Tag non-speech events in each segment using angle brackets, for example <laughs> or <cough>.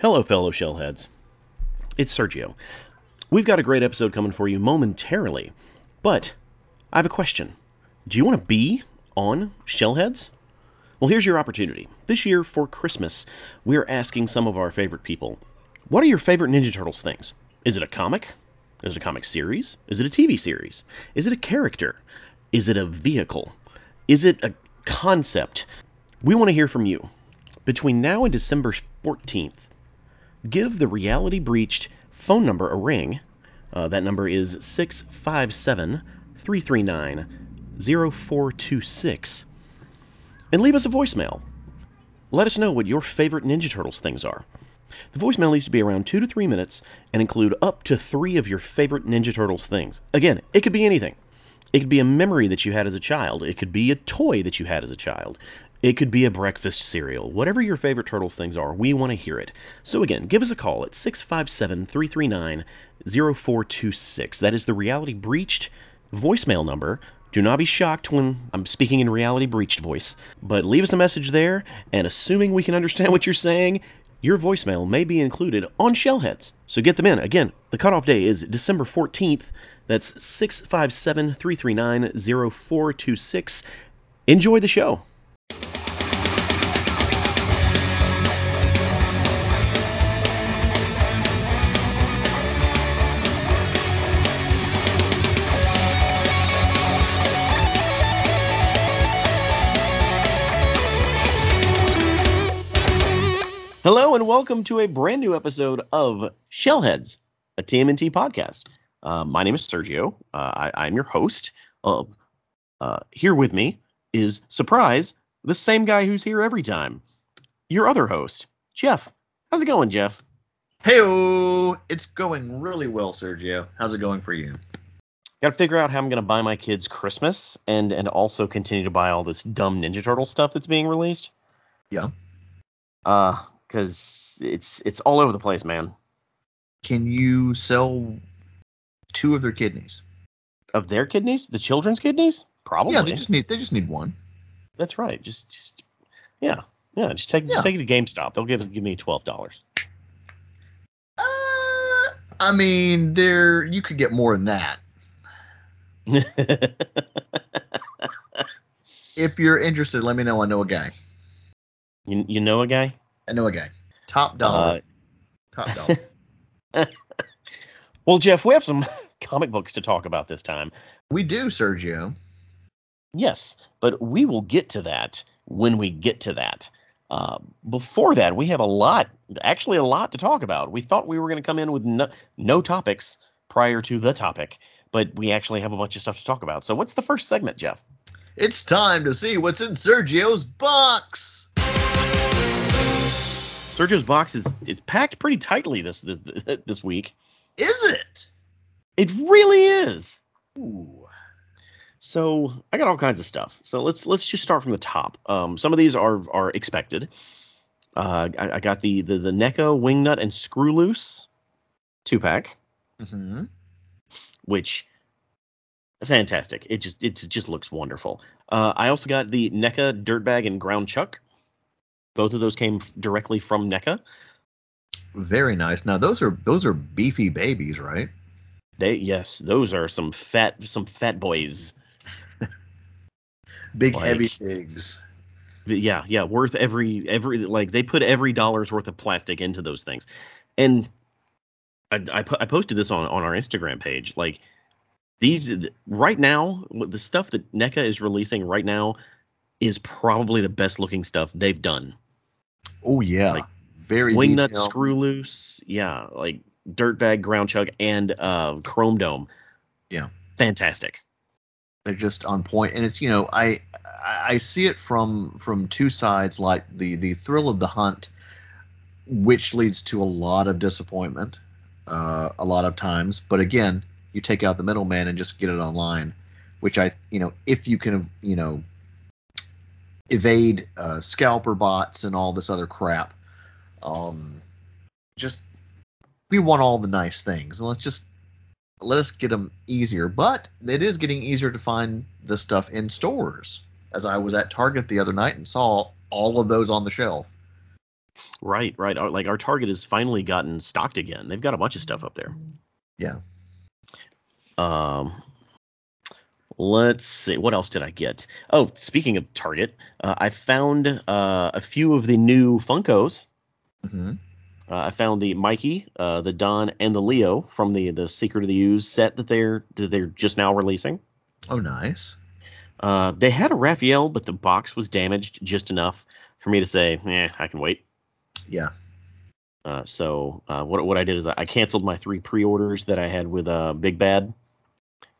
Hello, fellow shellheads. It's Sergio. We've got a great episode coming for you momentarily, but I have a question. Do you want to be on Shellheads? Well, here's your opportunity. This year, for Christmas, we're asking some of our favorite people what are your favorite Ninja Turtles things? Is it a comic? Is it a comic series? Is it a TV series? Is it a character? Is it a vehicle? Is it a concept? We want to hear from you. Between now and December 14th, give the Reality Breached phone number a ring. Uh, that number is 657 339 0426. And leave us a voicemail. Let us know what your favorite Ninja Turtles things are. The voicemail needs to be around two to three minutes and include up to three of your favorite Ninja Turtles things. Again, it could be anything. It could be a memory that you had as a child. It could be a toy that you had as a child. It could be a breakfast cereal. Whatever your favorite Turtles things are, we want to hear it. So again, give us a call at 657 339 0426. That is the Reality Breached voicemail number. Do not be shocked when I'm speaking in Reality Breached voice, but leave us a message there, and assuming we can understand what you're saying, your voicemail may be included on Shellheads. So get them in. Again, the cutoff day is December 14th. That's 657 339 0426. Enjoy the show. Welcome to a brand new episode of Shellheads, a TMNT podcast. Uh, my name is Sergio. Uh, I, am your host. Uh, here with me is surprise the same guy who's here every time. Your other host, Jeff. How's it going, Jeff? Hey, it's going really well, Sergio. How's it going for you? Got to figure out how I'm going to buy my kids Christmas and and also continue to buy all this dumb Ninja Turtle stuff that's being released. Yeah. Uh, because it's it's all over the place, man. Can you sell two of their kidneys? Of their kidneys, the children's kidneys, probably. Yeah, they just need they just need one. That's right. Just just yeah yeah. Just take yeah. just take it to GameStop. They'll give give me twelve dollars. Uh, I mean, there you could get more than that. <laughs> if you're interested, let me know. I know a guy. You you know a guy? I know a guy. Top dollar. Uh, Top <laughs> dollar. well, Jeff, we have some <laughs> comic books to talk about this time. We do, Sergio. Yes, but we will get to that when we get to that. Uh, before that, we have a lot, actually a lot to talk about. We thought we were going to come in with no, no topics prior to the topic, but we actually have a bunch of stuff to talk about. So, what's the first segment, Jeff? It's time to see what's in Sergio's box. Sergio's box is is packed pretty tightly this this <laughs> this week. Is it? It really is. Ooh. So I got all kinds of stuff. So let's let's just start from the top. Um, some of these are are expected. Uh, I, I, got the the the NECA Wingnut and Screw Loose two pack, mm-hmm. which fantastic. It just it just looks wonderful. Uh, I also got the NECA Dirtbag and Ground Chuck both of those came directly from NECA. Very nice. Now those are those are beefy babies, right? They yes, those are some fat some fat boys. <laughs> Big like, heavy things. Yeah, yeah, worth every every like they put every dollar's worth of plastic into those things. And I I, I posted this on on our Instagram page. Like these right now, the stuff that NECA is releasing right now is probably the best looking stuff they've done. Oh yeah, like very wingnut screw loose. Yeah, like dirtbag ground chuck and uh, chrome dome. Yeah, fantastic. They're just on point, and it's you know I I see it from from two sides, like the the thrill of the hunt, which leads to a lot of disappointment, uh, a lot of times. But again, you take out the middleman and just get it online, which I you know if you can you know evade uh, scalper bots and all this other crap. Um, just we want all the nice things, and let's just let us get them easier. But it is getting easier to find the stuff in stores. As I was at Target the other night and saw all of those on the shelf. Right, right. Our, like our Target has finally gotten stocked again. They've got a bunch of stuff up there. Yeah. Um, let's see. What else did I get? Oh, speaking of Target, uh, I found uh, a few of the new Funkos. hmm Uh, I found the Mikey, uh, the Don, and the Leo from the the Secret of the Ooze set that they're that they're just now releasing. Oh, nice. Uh, they had a Raphael, but the box was damaged just enough for me to say, eh, I can wait. Yeah. Uh, so uh, what what I did is I canceled my three pre-orders that I had with uh, Big Bad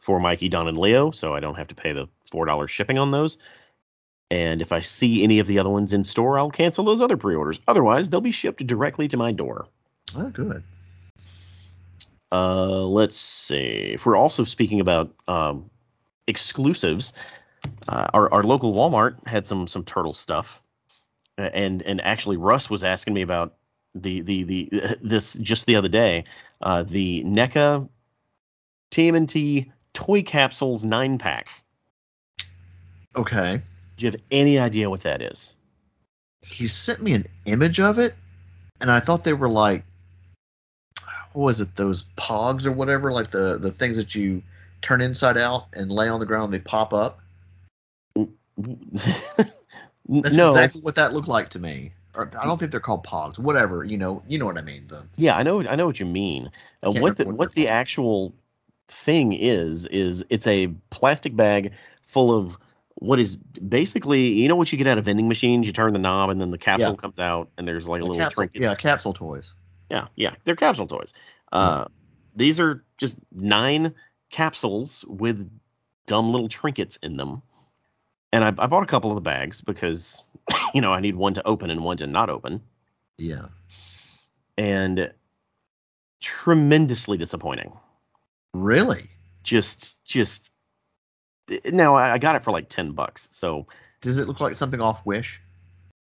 for Mikey, Don, and Leo, so I don't have to pay the four dollars shipping on those. And if I see any of the other ones in store, I'll cancel those other pre-orders. Otherwise, they'll be shipped directly to my door. Oh, good. Uh, let's see. If we're also speaking about um, exclusives, uh, our our local Walmart had some some turtle stuff, and and actually Russ was asking me about the the the <laughs> this just the other day. Uh, the NECA TMNT toy capsules nine pack. Okay. Do you have any idea what that is? He sent me an image of it, and I thought they were like, what was it? Those pogs or whatever, like the the things that you turn inside out and lay on the ground and they pop up. <laughs> That's no. exactly what that looked like to me. Or I don't think they're called pogs. Whatever, you know, you know what I mean. The Yeah, I know I know what you mean. Uh, what the what what the called. actual thing is is it's a plastic bag full of what is basically you know what you get out of vending machines. You turn the knob and then the capsule Yeah. comes out and there's like a the little capsule, trinket. yeah, capsule toys. yeah, yeah. They're capsule toys. Uh, these are just nine capsules with dumb little trinkets in them. And I, I bought a couple of the bags because <coughs> you know I need one to open and one to not open. Yeah. And tremendously disappointing. Really? just just now I got it for like 10 bucks. So Does it look like something off Wish?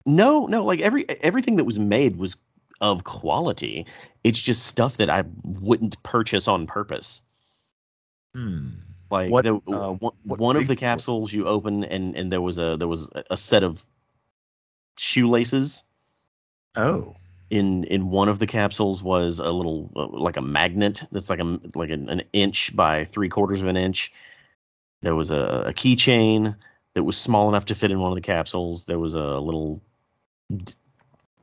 no, no, like every everything that was made was of quality. It's just stuff that I wouldn't purchase on purpose. Hmm. Like What, the, uh, one of the capsules you open and and there was a there was a set of shoelaces Oh. In in one of the capsules was a little uh, like a magnet that's like a like an, an inch by three quarters of an inch. There was a, a keychain that was small enough to fit in one of the capsules. There was a little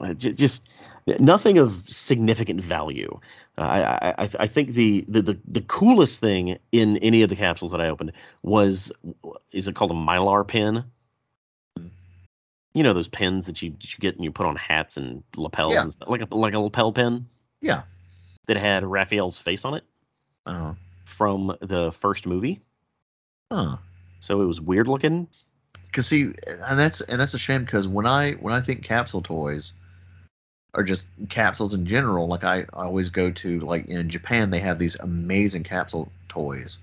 uh, just nothing of significant value. Uh, I, I I think the, the the the coolest thing in any of the capsules that I opened was is it called a mylar pin? You know those pins that you, you get and you put on hats and lapels Yeah. and stuff, like a like a lapel pin Yeah. that had Raphael's face on it Oh. from the first movie. Huh. So it was weird looking. Cause see, and that's and that's a shame because when I when I think capsule toys, or just capsules in general, like I, I always go to like in Japan they have these amazing capsule toys.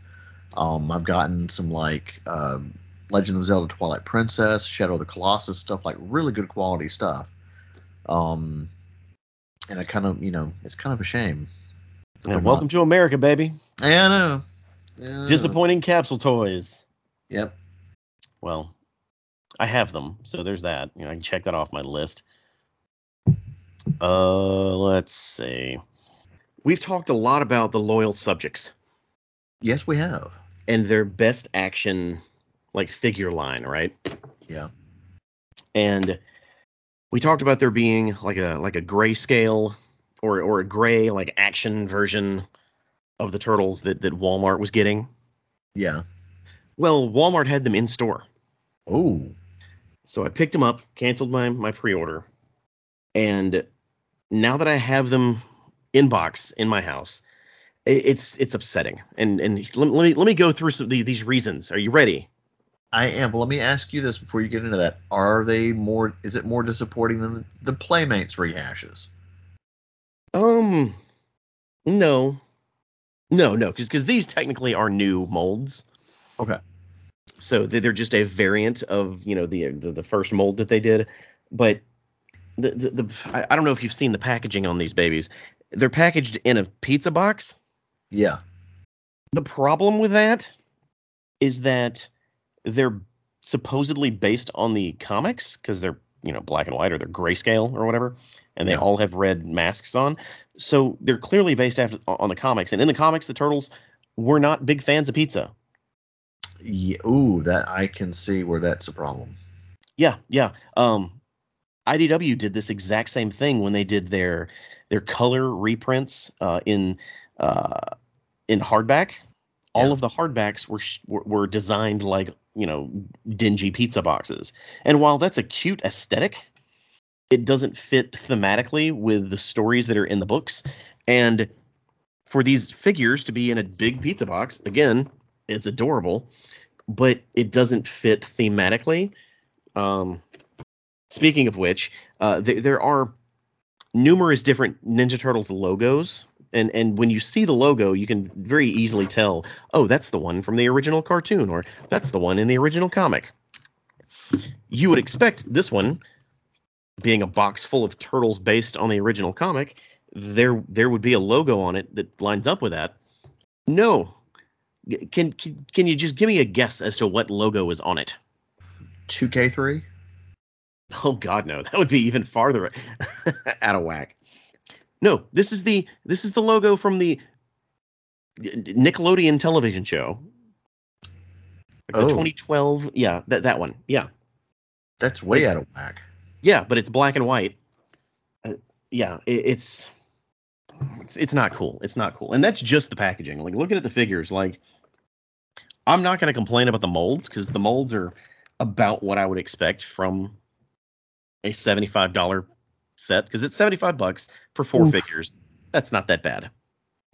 Um, I've gotten some like um, Legend of Zelda: Twilight Princess, Shadow of the Colossus stuff, like really good quality stuff. Um, and I kind of you know it's kind of a shame. they're welcome to America, baby. Yeah, I know. Yeah, I know. Disappointing capsule toys. Yep. Well, I have them, so there's that. You know, I can check that off my list. Uh, let's see. We've talked a lot about the loyal subjects Yes, we have. and their best action, like figure line, right? Yeah. And we talked about there being like a like a grayscale or or a gray like action version of the turtles that that Walmart was getting. Yeah. Well, Walmart had them in store. Oh. So I picked them up, canceled my my pre-order, and now that I have them in box in my house, it's it's upsetting. And and let, let me let me go through some the, these reasons. Are you ready? I am. But let me ask you this before you get into that: Are they more? Is it more disappointing than the, the Playmates rehashes? Um, no, no, no, because because these technically are new molds. Okay. So they- they're just a variant of you know the the, the first mold that they did, but the, the the I don't know if you've seen the packaging on these babies. They're packaged in a pizza box. Yeah. The problem with that is that they're supposedly based on the comics because they're you know black and white or they're grayscale or whatever. and they Yeah. all have red masks on. So they're clearly based after, on the comics. And in the comics, the turtles were not big fans of pizza. Yeah, ooh, that I can see where that's a problem. Yeah, yeah. Um, IDW did this exact same thing when they did their their color reprints uh, in uh, in hardback. All Yeah. of the hardbacks were, were were designed like you know dingy pizza boxes. And while that's a cute aesthetic, it doesn't fit thematically with the stories that are in the books. And for these figures to be in a big pizza box, again, it's adorable, but it doesn't fit thematically. Um, speaking of which, uh, there, there are numerous different Ninja Turtles logos, and and when you see the logo, you can very easily tell, oh, that's the one from the original cartoon, or that's the one in the original comic. You would expect this one, being a box full of turtles based on the original comic, there there would be a logo on it that lines up with that. No. Can, can can you just give me a guess as to what logo is on it? 2K3? Oh God, no! That would be even farther <laughs> out of whack. No, this is the this is the logo from the Nickelodeon television show. Like Oh. The 2012, yeah, that that one, yeah, That's way It's- out of whack. yeah, but it's black and white. Uh, yeah, it, it's it's it's not cool. It's not cool, and that's just the packaging. Like looking at the figures, like I'm not going to complain about the molds because the molds are about what I would expect from a $75 set because it's 75 bucks for four Oof. figures. That's not that bad.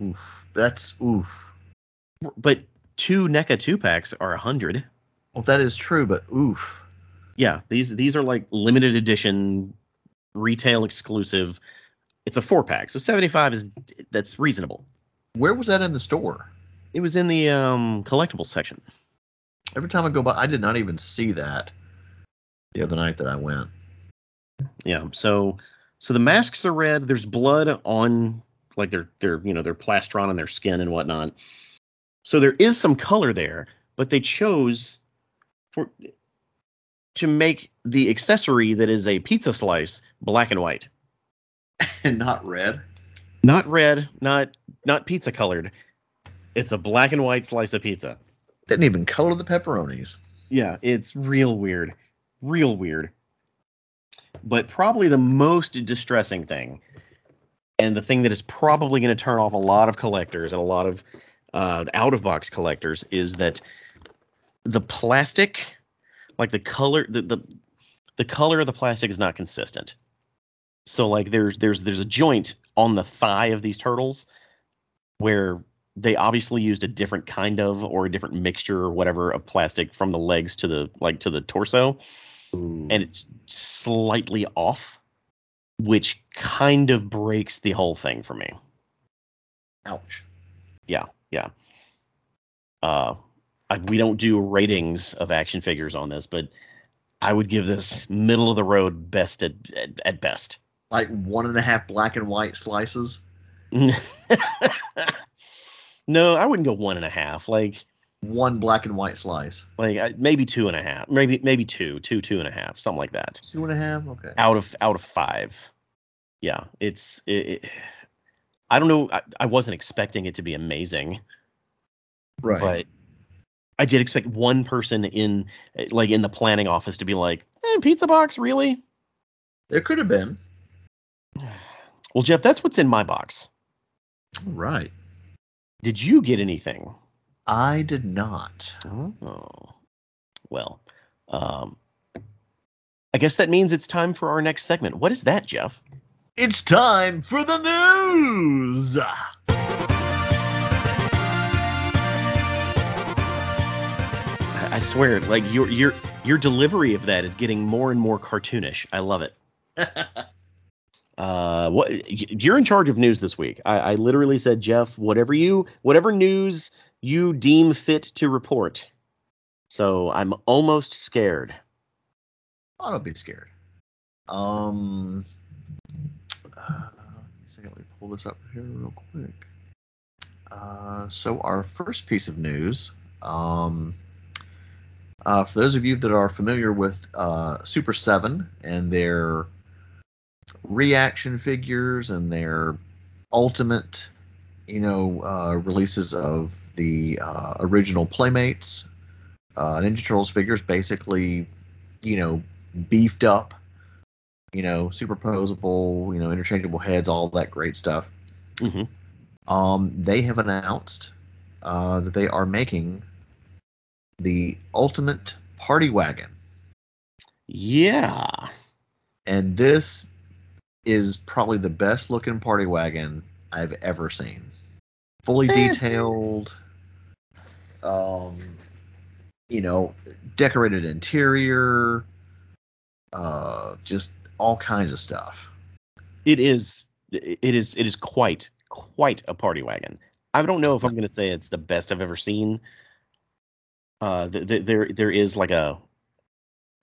Oof. That's oof. But two NECA two packs are a hundred. Well, that is true, but oof. Yeah, these these are like limited edition, retail exclusive. It's a four pack, so 75 is that's reasonable. Where was that in the store? It was in the um, collectibles section. Every time I go by, I did not even see that the other night that I went. Yeah. So so the masks are red. There's blood on like their their you know their plastron on their skin and whatnot. So there is some color there, but they chose for to make the accessory that is a pizza slice black and white, <laughs> and not red. not red, not not pizza colored. It's a black and white slice of pizza. Didn't even color the pepperonis. Yeah, it's real weird. Real weird. But probably the most distressing thing, and the thing that is probably going to turn off a lot of collectors and a lot of uh, out of box collectors, is that the plastic, like the color, the, the the color of the plastic is not consistent. So like there's there's there's a joint on the thigh of these turtles where they obviously used a different kind of or a different mixture or whatever of plastic from the legs to the like to the torso and it's slightly off which kind of breaks the whole thing for me. Ouch. yeah yeah. Uh I, we don't do ratings of action figures on this but i would give this middle of the road best at at, at best. Like one and a half black and white slices. <laughs> no i wouldn't go one and a half. Like One black and white slice. like maybe two and a half maybe maybe two two two and a half something like that Two and a half. Okay. out of out of five. Yeah, it's it, it, I don't know. I, I wasn't expecting it to be amazing, Right. but I did expect one person in like in the planning office to be like, eh, "Pizza box, really?" there could have been. <sighs> Well, Jeff, that's what's in my box. Right. Did you get anything? I did not. Oh, well, um, I guess that means it's time for our next segment. What is that, Jeff? It's time for the news. I, swear, like your your your delivery of that is getting more and more cartoonish. I love it. <laughs> Uh, what you're in charge of news this week? I, I literally said, Jeff, whatever you whatever news you deem fit to report. So I'm almost scared. I don't be scared. Um, uh, let me see, let me pull this up here real quick. Uh, so our first piece of news, um, uh, for those of you that are familiar with uh, Super Seven and their reaction figures and their ultimate, you know, uh, releases of the uh, original Playmates, uh, Ninja Turtles figures, basically, you know, beefed up, you know, superposable, you know, interchangeable heads, all that great stuff. hmm Um, they have announced uh, that they are making the Ultimate Party Wagon, Yeah. and this is probably the best looking party wagon I've ever seen. Fully Eh. detailed, um, you know, decorated interior, uh, just all kinds of stuff. It is. It is. It is quite quite a party wagon. I don't know if I'm going to say it's the best I've ever seen. Uh, th- th- there there is like a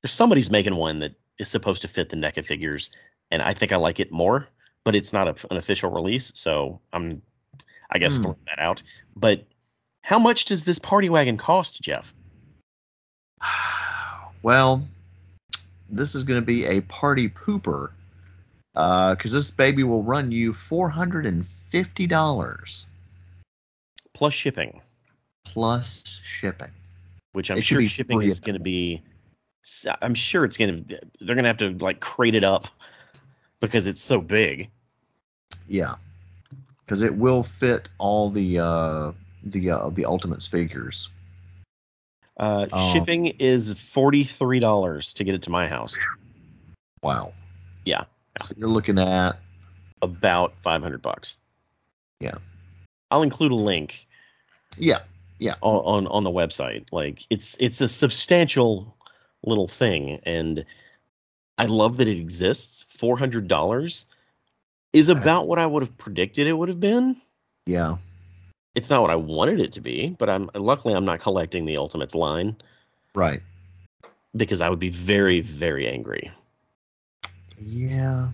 there's somebody's making one that is supposed to fit the NECA figures, and I think I like it more, but it's not a, an official release, so I'm I guess Hmm. throwing that out. But how much does this party wagon cost, Jeff? <sighs> well, this is going to be a party pooper because this baby will run you four hundred and fifty dollars Plus shipping, plus shipping. which I'm It sure shipping is going to be. I'm sure it's going to. They're going to have to like crate it up because it's so big. Yeah, because it will fit all the uh, the uh, the Ultimates figures. Uh, Oh. Shipping is forty three dollars to get it to my house. Wow. Yeah, So you're looking at about five hundred bucks. Yeah. I'll include a link yeah on, on on the website. Like it's it's a substantial little thing, and I love that it exists. Four hundred dollars is about what I would have predicted it would have been. yeah It's not what I wanted it to be, but I'm luckily I'm not collecting the Ultimates line right because I would be very very angry. yeah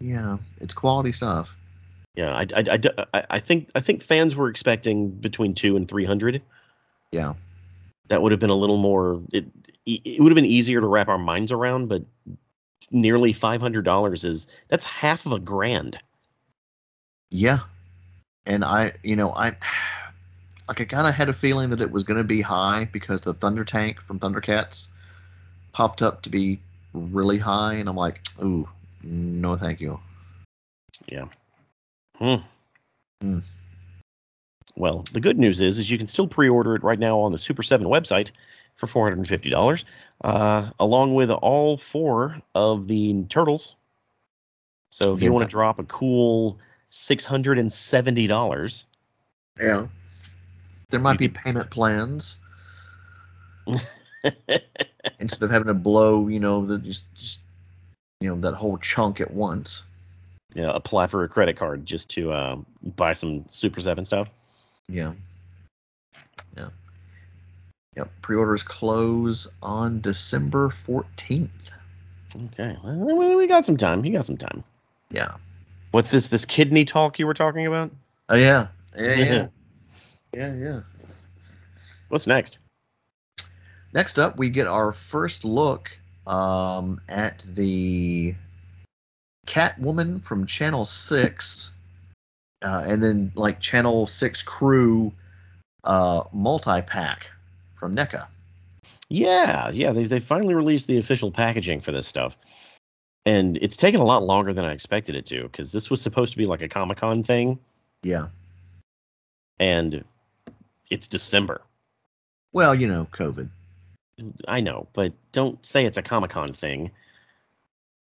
yeah it's quality stuff. Yeah, I, I, I, I- I think I think fans were expecting between two and three hundred. Yeah That would have been a little more. It it would have been easier to wrap our minds around, but nearly five hundred dollars is that's half of a grand. yeah, and I you know I like I kind of had a feeling that it was going to be high because the Thunder Tank from Thundercats popped up to be really high, and I'm like, ooh, no, thank you. Yeah. Hmm. Hmm. Well, the good news is, is you can still pre-order it right now on the Super Seven website for four hundred and fifty dollars, uh, along with all four of the turtles. So if you want to drop a cool six hundred and seventy dollars, Yeah. There might be payment plans <laughs> instead of having to blow, you know, the just just you know that whole chunk at once. yeah, apply for a credit card just to uh, buy some Super Seven stuff. Yeah. Yeah. Yep. Pre-orders close on December 14th. Okay, well, we got some time. You got some time. Yeah. What's this? This kidney talk you were talking about? Oh yeah. Yeah, yeah. <laughs> yeah, yeah. What's next? Next up, we get our first look um, at the Catwoman from Channel Six, uh, and then like Channel Six crew uh, multi pack from NECA. Yeah, yeah, they they finally released the official packaging for this stuff, and it's taken a lot longer than I expected it to because this was supposed to be like a Comic Con thing, Yeah. and it's December. Well, you know, COVID. I know, but don't say it's a Comic Con thing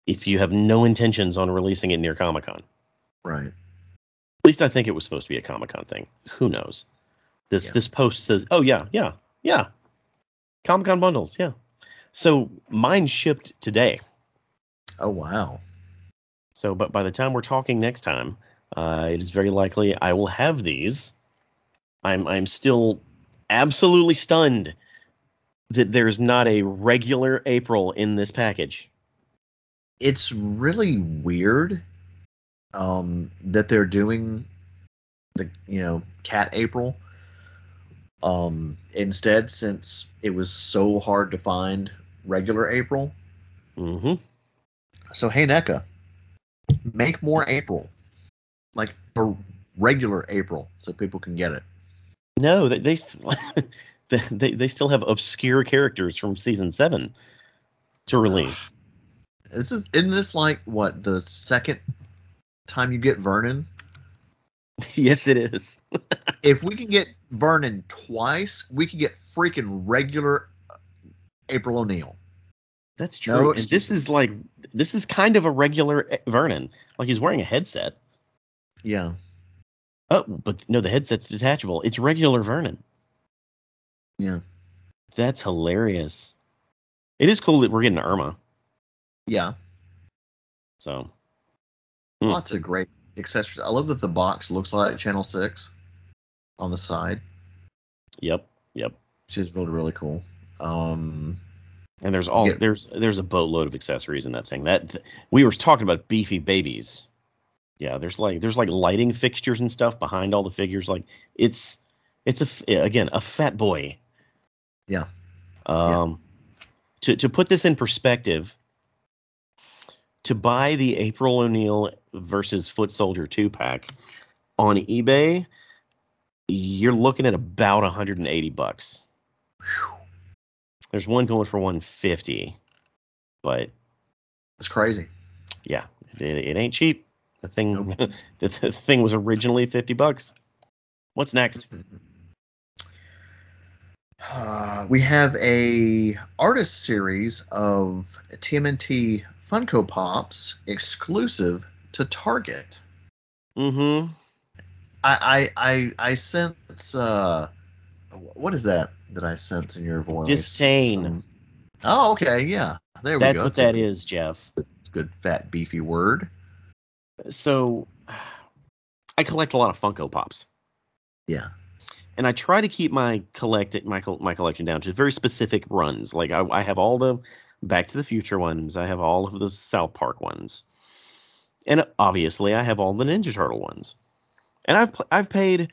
if you have no intentions on releasing it near Comic Con. Right. At least I think it was supposed to be a Comic Con thing. Who knows? This Yeah. this post says, oh yeah, yeah, yeah, Comic Con bundles, yeah. So mine shipped today. Oh wow. So, but by the time we're talking next time, uh, it is very likely I will have these. I'm I'm still absolutely stunned that there's not a regular April in this package. It's really weird um, that they're doing the you know Cat April um, instead, since it was so hard to find regular April. Mm-hmm. So hey NECA, make more April, like a regular April, so people can get it. No, they they, <laughs> they they still have obscure characters from season seven to release. This is isn't this like what the second time you get Vernon? <laughs> yes, it is. If we can get Vernon twice, we can get freaking regular April O'Neil. That's true. No, and this is like this is kind of a regular Vernon. Like he's wearing a headset. Yeah. Oh, but no, the headset's detachable. It's regular Vernon. Yeah. That's hilarious. It is cool that we're getting Irma. Yeah. So. Hmm. Lots of great accessories. I love that the box looks like Channel Six on the side. Yep. Yep. Which is really really cool. Um. And there's all get, there's there's a boatload of accessories in that thing. That we were talking about beefy babies. Yeah, there's like there's like lighting fixtures and stuff behind all the figures. Like it's it's a again a fat boy. Yeah. Um. Yeah. To to put this in perspective, to buy the April O'Neil versus Foot Soldier two pack on eBay, you're looking at about 180 bucks. There's one going for 150, but it's crazy. Yeah, it, it ain't cheap. The thing, nope. <laughs> the, the thing was originally 50 bucks. What's next? Uh, we have a artist series of TMNT Funko Pops exclusive to Target. Mm-hmm. I I I, I sense uh what is that that I sense in your voice? Disdain. Some... Oh, okay, yeah. There we That's go. That's what that a, Jeff. Good fat beefy word. So I collect a lot of Funko Pops. Yeah. And I try to keep my collect my my collection down to very specific runs. Like I, I have all the Back to the Future ones. I have all of the South Park ones, and obviously I have all the Ninja Turtle ones. And I've I've paid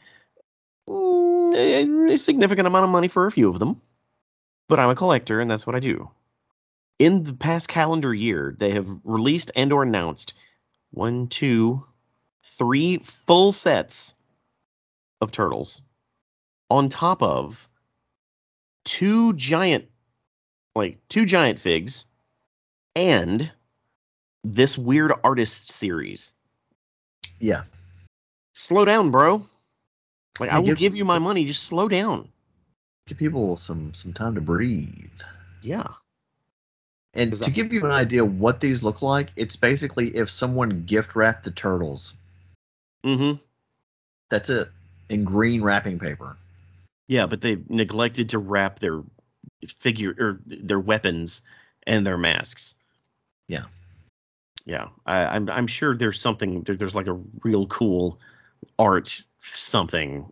mm, a significant amount of money for a few of them, but I'm a collector and that's what I do. In the past calendar year, they have released and or announced one, two, three full sets of turtles on top of two giant like two giant figs and this weird artist series. Yeah. Slow down, bro. Like I will give, give you my money, just slow down. Give people some some time to breathe. Yeah. And to give you an idea what these look like, it's basically if someone gift wrapped the turtles. Mm-hmm. That's it. In green wrapping paper. Yeah, but they neglected to wrap their figure or their weapons and their masks. Yeah. Yeah. I, am I'm, I'm sure there's something there, there's like a real cool art something.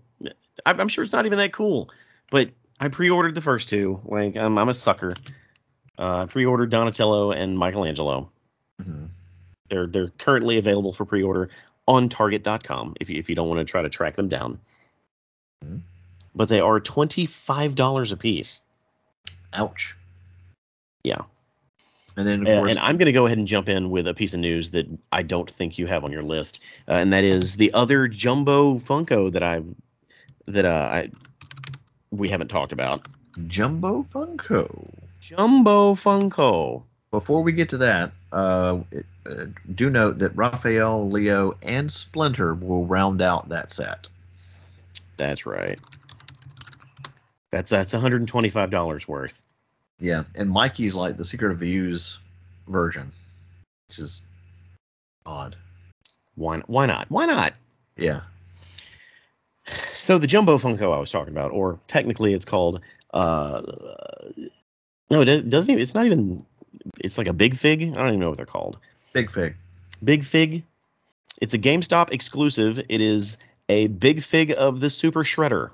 I'm, I'm sure it's not even that cool, but I pre-ordered the first two. Like I'm, I'm a sucker. Uh, I pre-ordered Donatello and Michelangelo. Mm-hmm. They're they're currently available for pre-order on Target.com if you if you don't want to try to track them down. Mm-hmm. But they are twenty five dollars a piece. Ouch. Yeah. And then, uh, and I'm going to go ahead and jump in with a piece of news that I don't think you have on your list, uh, and that is the other Jumbo Funko that I that uh, I we haven't talked about. Jumbo Funko. Jumbo Funko. Before we get to that, uh, uh, do note that Raphael, Leo, and Splinter will round out that set. That's right. That's that's $125 worth. Yeah, and Mikey's like the Secret of the Ooze version, which is odd. Why why not? Why not? Yeah. So the Jumbo Funko I was talking about, or technically it's called uh, no, it doesn't even. It's not even. It's like a big fig. I don't even know what they're called. Big fig. Big fig. It's a GameStop exclusive. It is a big fig of the Super Shredder.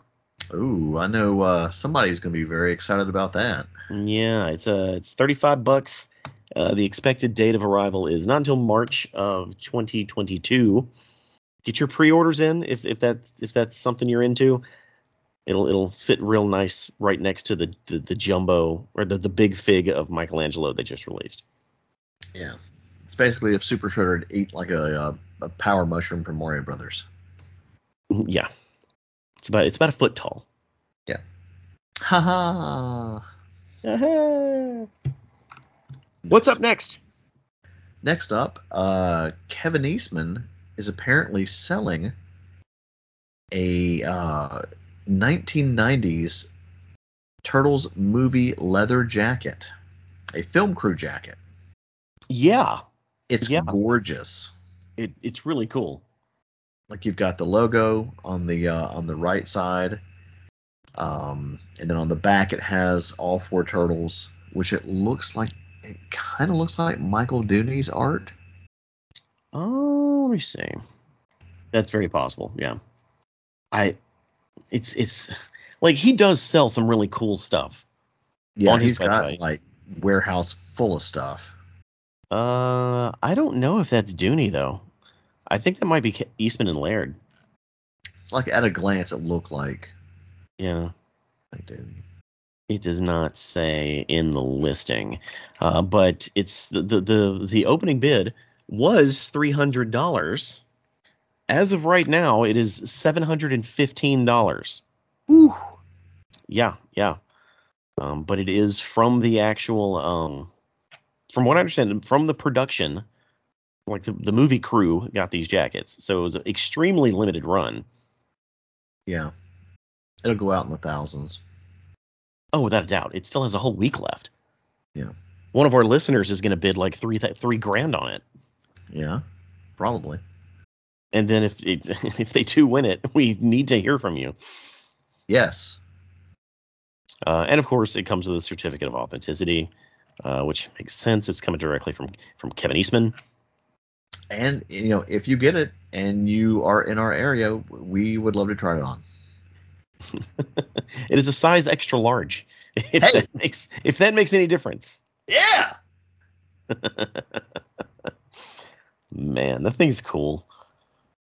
Ooh, I know uh, somebody's going to be very excited about that. Yeah, it's uh, it's 35 bucks. Uh, the expected date of arrival is not until March of 2022. Get your pre-orders in if, if that's if that's something you're into. It'll it'll fit real nice right next to the the, the jumbo or the, the big fig of Michelangelo they just released. Yeah, it's basically if Super Shredder eat like a, a, a power mushroom from Mario Brothers. Yeah. It's about it's about a foot tall. Yeah. Ha ha. What's up next? Next up, uh, Kevin Eastman is apparently selling a uh, 1990s Turtles movie leather jacket, a film crew jacket. Yeah, It's Yeah. gorgeous. it, it's really cool. Like you've got the logo on the uh, on the right side, um, and then on the back it has all four turtles, which it looks like it kind of looks like Michael Dooney's art. Oh, let me see. That's very possible. Yeah. I. It's it's like he does sell some really cool stuff. Yeah, On his he's got like warehouse full of stuff. Uh, I don't know if that's Dooney though. I think that might be Eastman and Laird. Like at a glance, it looked like Yeah. like Dooney. It does not say in the listing, uh, but it's the, the the the opening bid was three hundred dollars. As of right now, it is seven hundred and fifteen dollars. Whew. Yeah, yeah. Um, but it is from the actual, um, from what I understand, from the production, like the, the movie crew got these jackets, so it was an extremely limited run. Yeah, it'll go out in the thousands. Oh, without a doubt, it still has a whole week left. Yeah. One of our listeners is going to bid like three th- three grand on it. Yeah, probably. And then if it, <laughs> if they do win it, we need to hear from you. Yes. Uh, and of course, it comes with a certificate of authenticity, uh, which makes sense. It's coming directly from from Kevin Eastman. And you know, if you get it and you are in our area, we would love to try it on. <laughs> it is a size extra large. <laughs> If Hey! that makes if that makes any difference. Yeah. <laughs> Man, that thing's cool.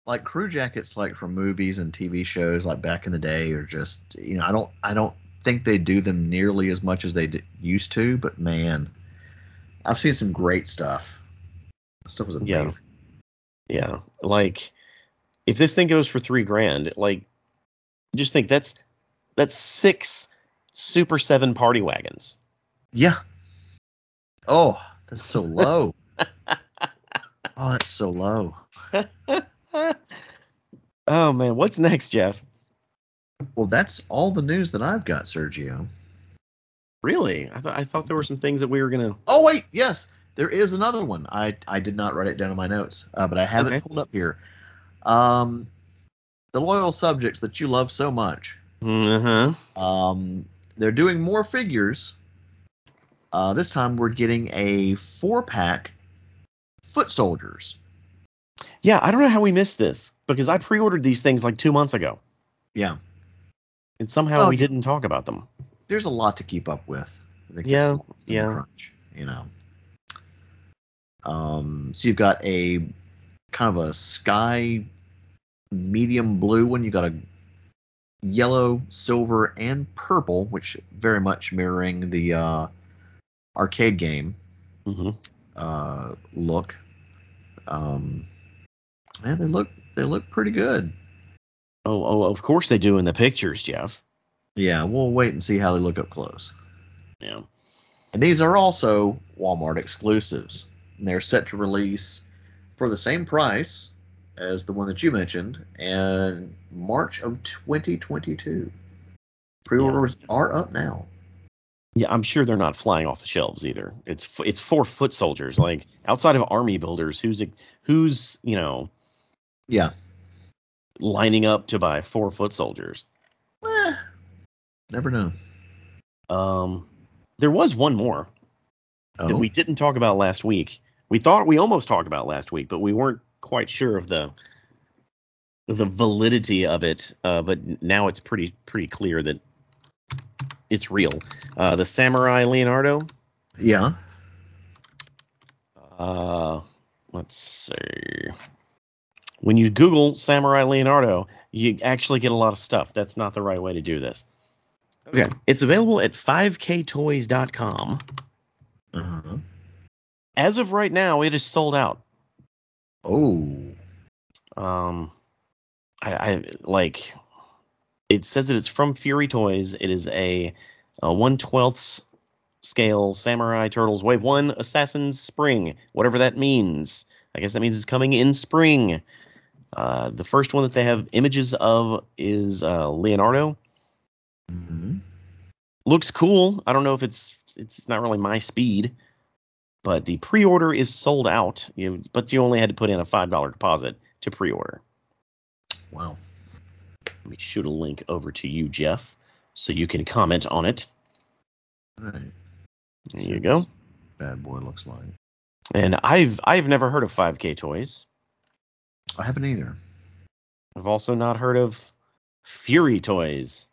Like crew jackets, like from movies and TV shows, like back in the day, are just you know, I don't, I don't think they do them nearly as much as they d- used to. But man, I've seen some great stuff. That stuff was amazing. Yeah, like if this thing goes for three grand, like just think that's that's six Super Seven party wagons. Yeah. Oh, that's so low. <laughs> oh, that's so low. <laughs> oh man, what's next, Jeff? Well, that's all the news that I've got, Sergio. Really? I thought I thought there were some things that we were gonna. Oh wait, yes, there is another one. I I did not write it down in my notes, uh, but I have Okay. it pulled up here. Um, the loyal subjects that you love so much. Huh. Um, they're doing more figures. Uh, this time we're getting a four pack foot soldiers. Yeah, I don't know how we missed this because I pre-ordered these things like two months ago, Yeah, and somehow Oh, we didn't talk about them. there's a lot to keep up with. Yeah, it's lost in the yeah. Crunch, you know. Um, so you've got a kind of a sky medium blue one. You got a yellow, silver, and purple, which very much mirroring the uh, arcade game hmm uh, look. Um, man, they look they look pretty good. Oh, oh, of course they do in the pictures, Jeff. Yeah, we'll wait and see how they look up close. Yeah. And these are also Walmart exclusives. And they're set to release for the same price as the one that you mentioned in March of 2022. Pre-orders are up now. Yeah, I'm sure they're not flying off the shelves either. It's it's four foot soldiers. Like outside of army builders, who's who's you know Yeah. lining up to buy four foot soldiers? Eh, never know. Um, there was one more Oh, that we didn't talk about last week. We thought we almost talked about last week, but we weren't quite sure of the the validity of it. Uh, but now it's pretty pretty clear that it's real. Uh, the Samurai Leonardo. yeah. Uh, let's see. When you Google Samurai Leonardo, you actually get a lot of stuff. That's not the right way to do this. Okay, it's available at 5ktoys.com. Uh-huh. As of right now, it is sold out. Oh. Um, I, I like. It says that it's from Fury Toys. It is a, a one twelfths scale Samurai Turtles Wave One Assassin's Spring, whatever that means. I guess that means it's coming in spring. Uh, the first one that they have images of is uh, Leonardo. hmm Looks cool. I don't know if it's it's not really my speed, but the pre-order is sold out. You, but you only had to put in a five dollar deposit to pre-order. Wow. Let me shoot a link over to you, Jeff, so you can comment on it. All right. There See you go. Bad boy looks like. And I've I've never heard of 5K Toys. I haven't either. I've also not heard of Fury Toys.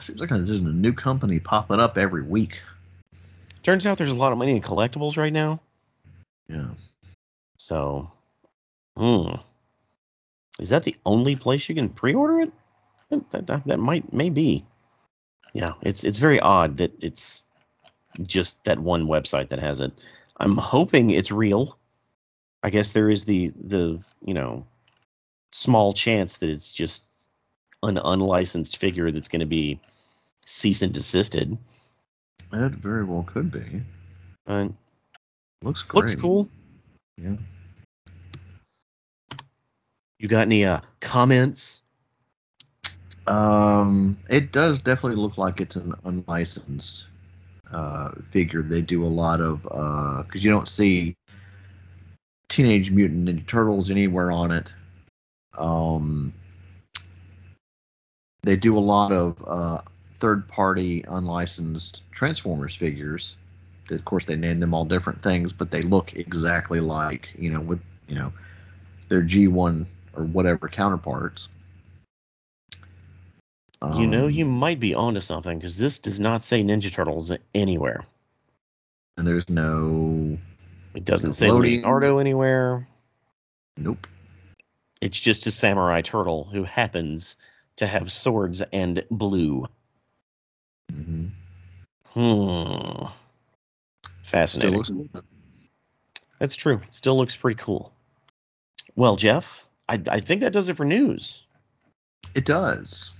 Seems like there's a new company popping up every week. Turns out there's a lot of money in collectibles right now. Yeah. So, hmm. Is that the only place you can pre-order it? That, that, that might may be. Yeah, it's it's very odd that it's just that one website that has it. I'm hoping it's real. I guess there is the the you know small chance that it's just an unlicensed figure that's going to be cease and desisted. It very well could be. Uh, Looks great. looks cool. Yeah. You got any uh, comments? Um, it does definitely look like it's an unlicensed uh, figure. They do a lot of because you don't see Teenage Mutant Ninja Turtles anywhere on it. Um, they do a lot of uh, third-party unlicensed Transformers figures. Of course, they name them all different things, but they look exactly like you know with you know their G1 or whatever counterparts. You know, Um, you might be onto something because this does not say Ninja Turtles anywhere. and there's no It doesn't say. Leonardo anywhere. nope. It's just a samurai turtle who happens to have swords and blue. Hmm Hmm. Still Fascinating. looks. That's true. It still looks pretty cool. Well, Jeff, I, I think that does it for news. It does.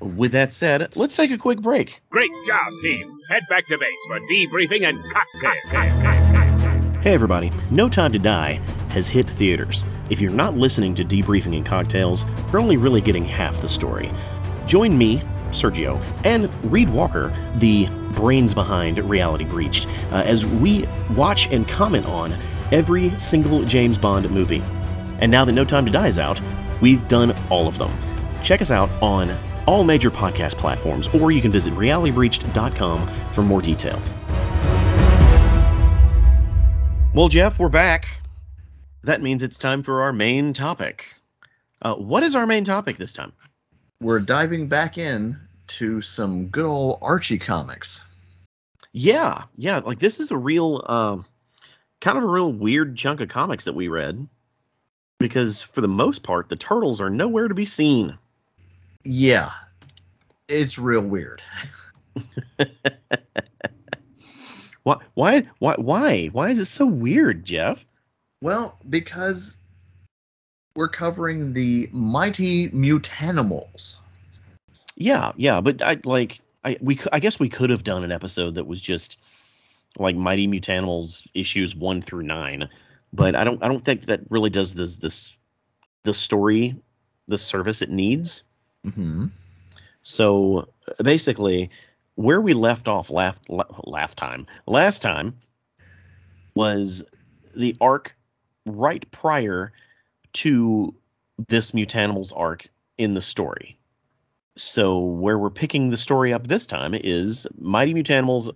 With that said, let's take a quick break. Great job, team. Head back to base for debriefing and cocktails. Hey everybody, No Time to Die has hit theaters. If you're not listening to Debriefing and Cocktails, you're only really getting half the story. Join me, Sergio, and Reed Walker, the brains behind Reality Breached, uh, as we watch and comment on every single James Bond movie. And now that No Time to Die is out, we've done all of them. Check us out on all major podcast platforms, or you can visit realitybreached.com for more details. Well, Jeff, we're back. That means it's time for our main topic. Uh, what is our main topic this time? We're diving back in to some good old Archie comics. Yeah, yeah, like this is a real, um, kind of a real weird chunk of comics that we read. Because for the most part, the turtles are nowhere to be seen. Yeah, it's real weird. <laughs> Why, why, why, why, why is it so weird, Jeff? Well, because we're covering the mighty mutanimals. Yeah, yeah, but I like, I we, I guess we could have done an episode that was just like Mighty Mutanimals issues one through nine, but I don't, I don't think that really does this, this, the story, the service it needs. Mm-hmm. So basically, where we left off last last time last time was the arc right prior to this Mutanimals arc in the story. So where we're picking the story up this time is Mighty Mutanimals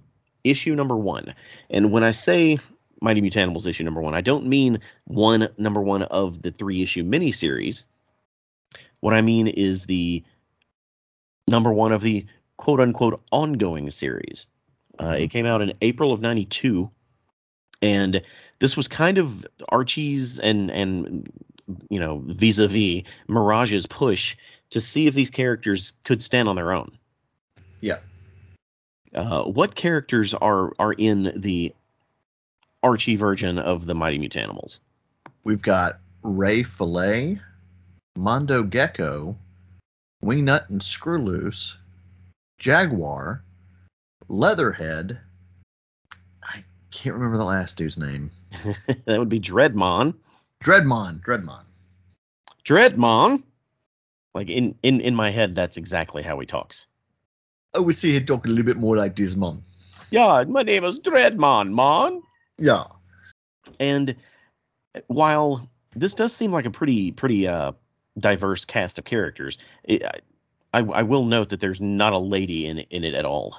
issue number one. And when I say Mighty Mutanimals issue number one, I don't mean one number one of the three issue miniseries. What I mean is the number one of the quote unquote ongoing series. Uh, it came out in April of '92, and this was kind of Archie's and and you know vis-a-vis Mirage's push to see if these characters could stand on their own. Yeah. Uh, what characters are are in the Archie version of the Mighty Mutanimals. We've got Ray Fillet, Mondo Gecko, Wingnut and Screwloose, Jaguar, Leatherhead. I can't remember the last dude's name. <laughs> that would be Dreadmon. Dreadmon. Dreadmon. Dreadmon. Like in, in in my head, that's exactly how he talks. I would see him talk a little bit more like this, man. Yeah, my name is Dreadmon, Mon. Yeah. And while this does seem like a pretty pretty uh, diverse cast of characters, it, I, I will note that there's not a lady in in it at all.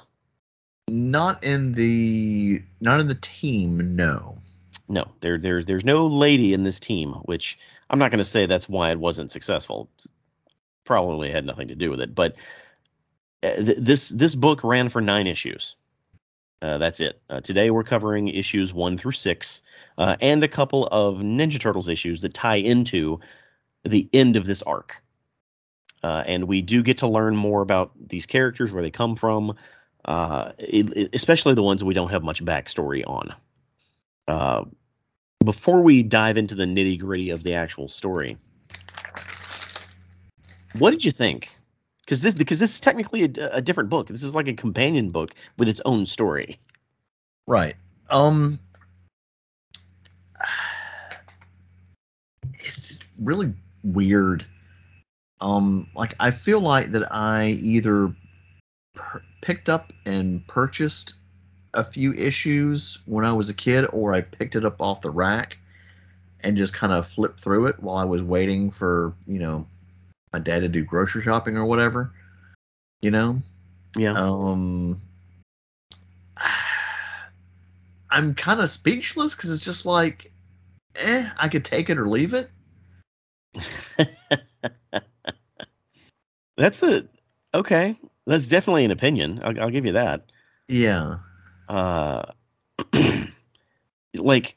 Not in the not in the team, no. No, there there there's no lady in this team, which I'm not going to say that's why it wasn't successful. Probably had nothing to do with it, but uh, th- this this book ran for nine issues. Uh, that's it. Uh, today we're covering issues one through six, uh, and a couple of Ninja Turtles issues that tie into the end of this arc. Uh, and we do get to learn more about these characters, where they come from, uh, it, it- especially the ones we don't have much backstory on. Before we dive into the nitty gritty of the actual story, what did you think? Because this because this is technically a, a different book. This is like a companion book with its own story. Right. Um it's really weird. Um like I feel like that I either per- picked up and purchased a few issues when I was a kid or I picked it up off the rack and just kind of flipped through it while I was waiting for, you know, my dad to do grocery shopping or whatever. You know? Yeah. Um, I'm kind of speechless because it's just like, eh, I could take it or leave it. <laughs> That's a okay. That's definitely an opinion. I'll, I'll give you that. Yeah. Uh, <clears throat> like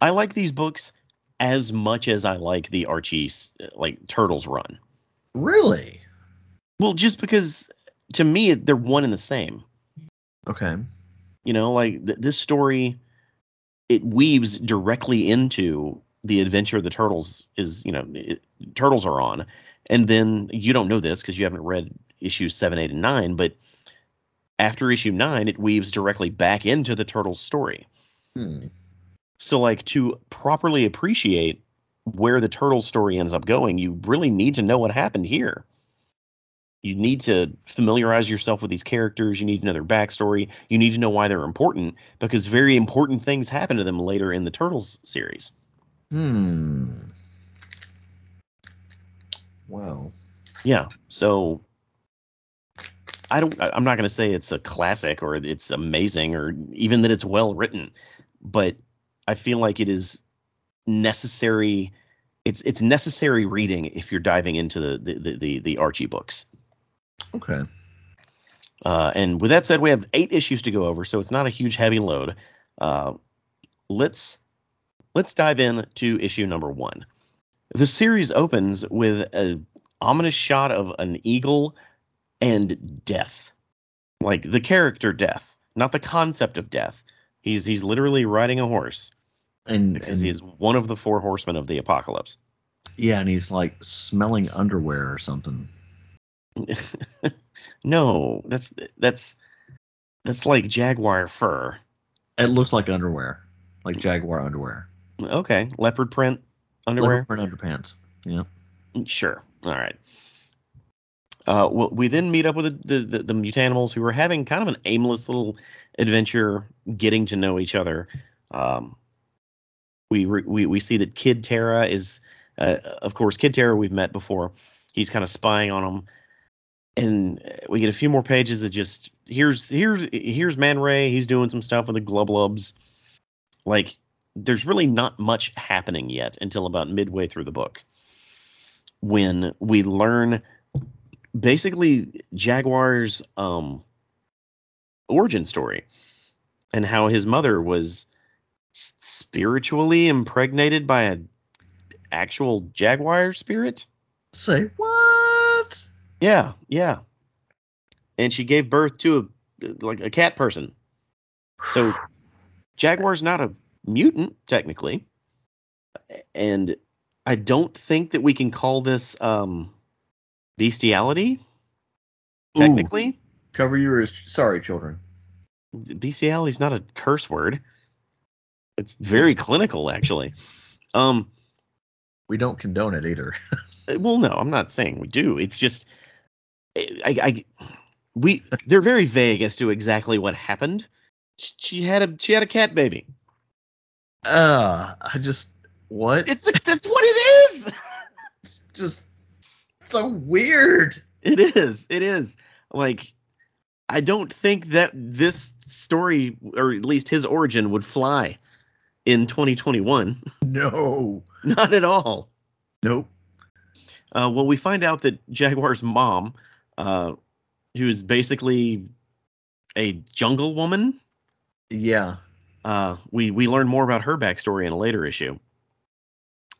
I like these books as much as I like the Archie like Turtles run. Really? Well, just because to me they're one and the same. Okay. You know, like th- this story, it weaves directly into the adventure of the turtles is. You know, it, turtles are on, and then you don't know this because you haven't read issues seven, eight, and nine. But after issue nine, it weaves directly back into the turtles story. Hmm. So, like to properly appreciate where the turtles story ends up going, you really need to know what happened here you need to familiarize yourself with these characters. You need to know their backstory. You need to know why they're important because very important things happen to them later in the Turtles series. Hmm. Well. Yeah. So I don't. I'm not going to say it's a classic or it's amazing or even that it's well written, but I feel like it is necessary. It's it's necessary reading if you're diving into the the the, the, the Archie books. Okay. Uh, and with that said, we have eight issues to go over, so it's not a huge heavy load. Uh, let's let's dive in to issue number one. The series opens with an ominous shot of an eagle and death, like the character death, not the concept of death. He's he's literally riding a horse And, because and he is one of the four horsemen of the apocalypse. yeah, and he's like smelling underwear or something. <laughs> no, that's that's that's like jaguar fur. It looks like underwear, like jaguar underwear. Okay, leopard print underwear. Leopard print underpants. Yeah. Mm, sure. All right. Uh, we then meet up with the, the, the, mutanimals who are having kind of an aimless little adventure, getting to know each other. Um, we, re- we we see that Kid Terra is, uh, of course, Kid Terra we've met before. He's kind of spying on them, and we get a few more pages of just here's here's here's Man Ray. He's doing some stuff with the Glublubs. Like, there's really not much happening yet until about midway through the book when we learn basically Jaguar's um, origin story and how his mother was spiritually impregnated by an actual Jaguar spirit. Say what? Yeah, yeah. And she gave birth to a like a cat person. So Jaguar's not a mutant technically, and I don't think that we can call this um, bestiality. Technically, Cover your ears. Sorry, children. bestiality is not a curse word. It's very clinical, actually. Um, We don't condone it either. <laughs> well, no, I'm not saying we do. It's just, I, I, we, they're very vague as to exactly what happened. She had a, she had a cat baby. Uh, I just what? It's, that's what it is. <laughs> It's just so weird. It is. It is. Like, I don't think that this story, or at least his origin, would fly in 2021. No. <laughs> Not at all. Nope. Uh, well, we find out that Jaguar's mom, uh, who is basically a jungle woman, Yeah. uh, we we learn more about her backstory in a later issue.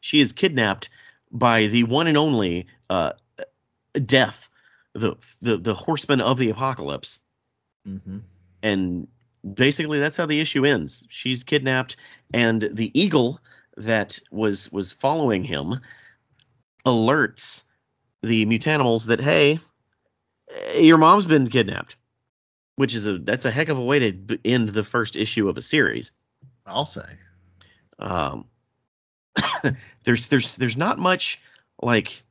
She is kidnapped by the one and only uh, Death, the the the horseman of the apocalypse, Mm-hmm. and basically that's how the issue ends. She's kidnapped, and the eagle that was was following him alerts the mutanimals that hey, your mom's been kidnapped, which is a that's a heck of a way to end the first issue of a series. I'll say. Um, <coughs> there's there's there's not much like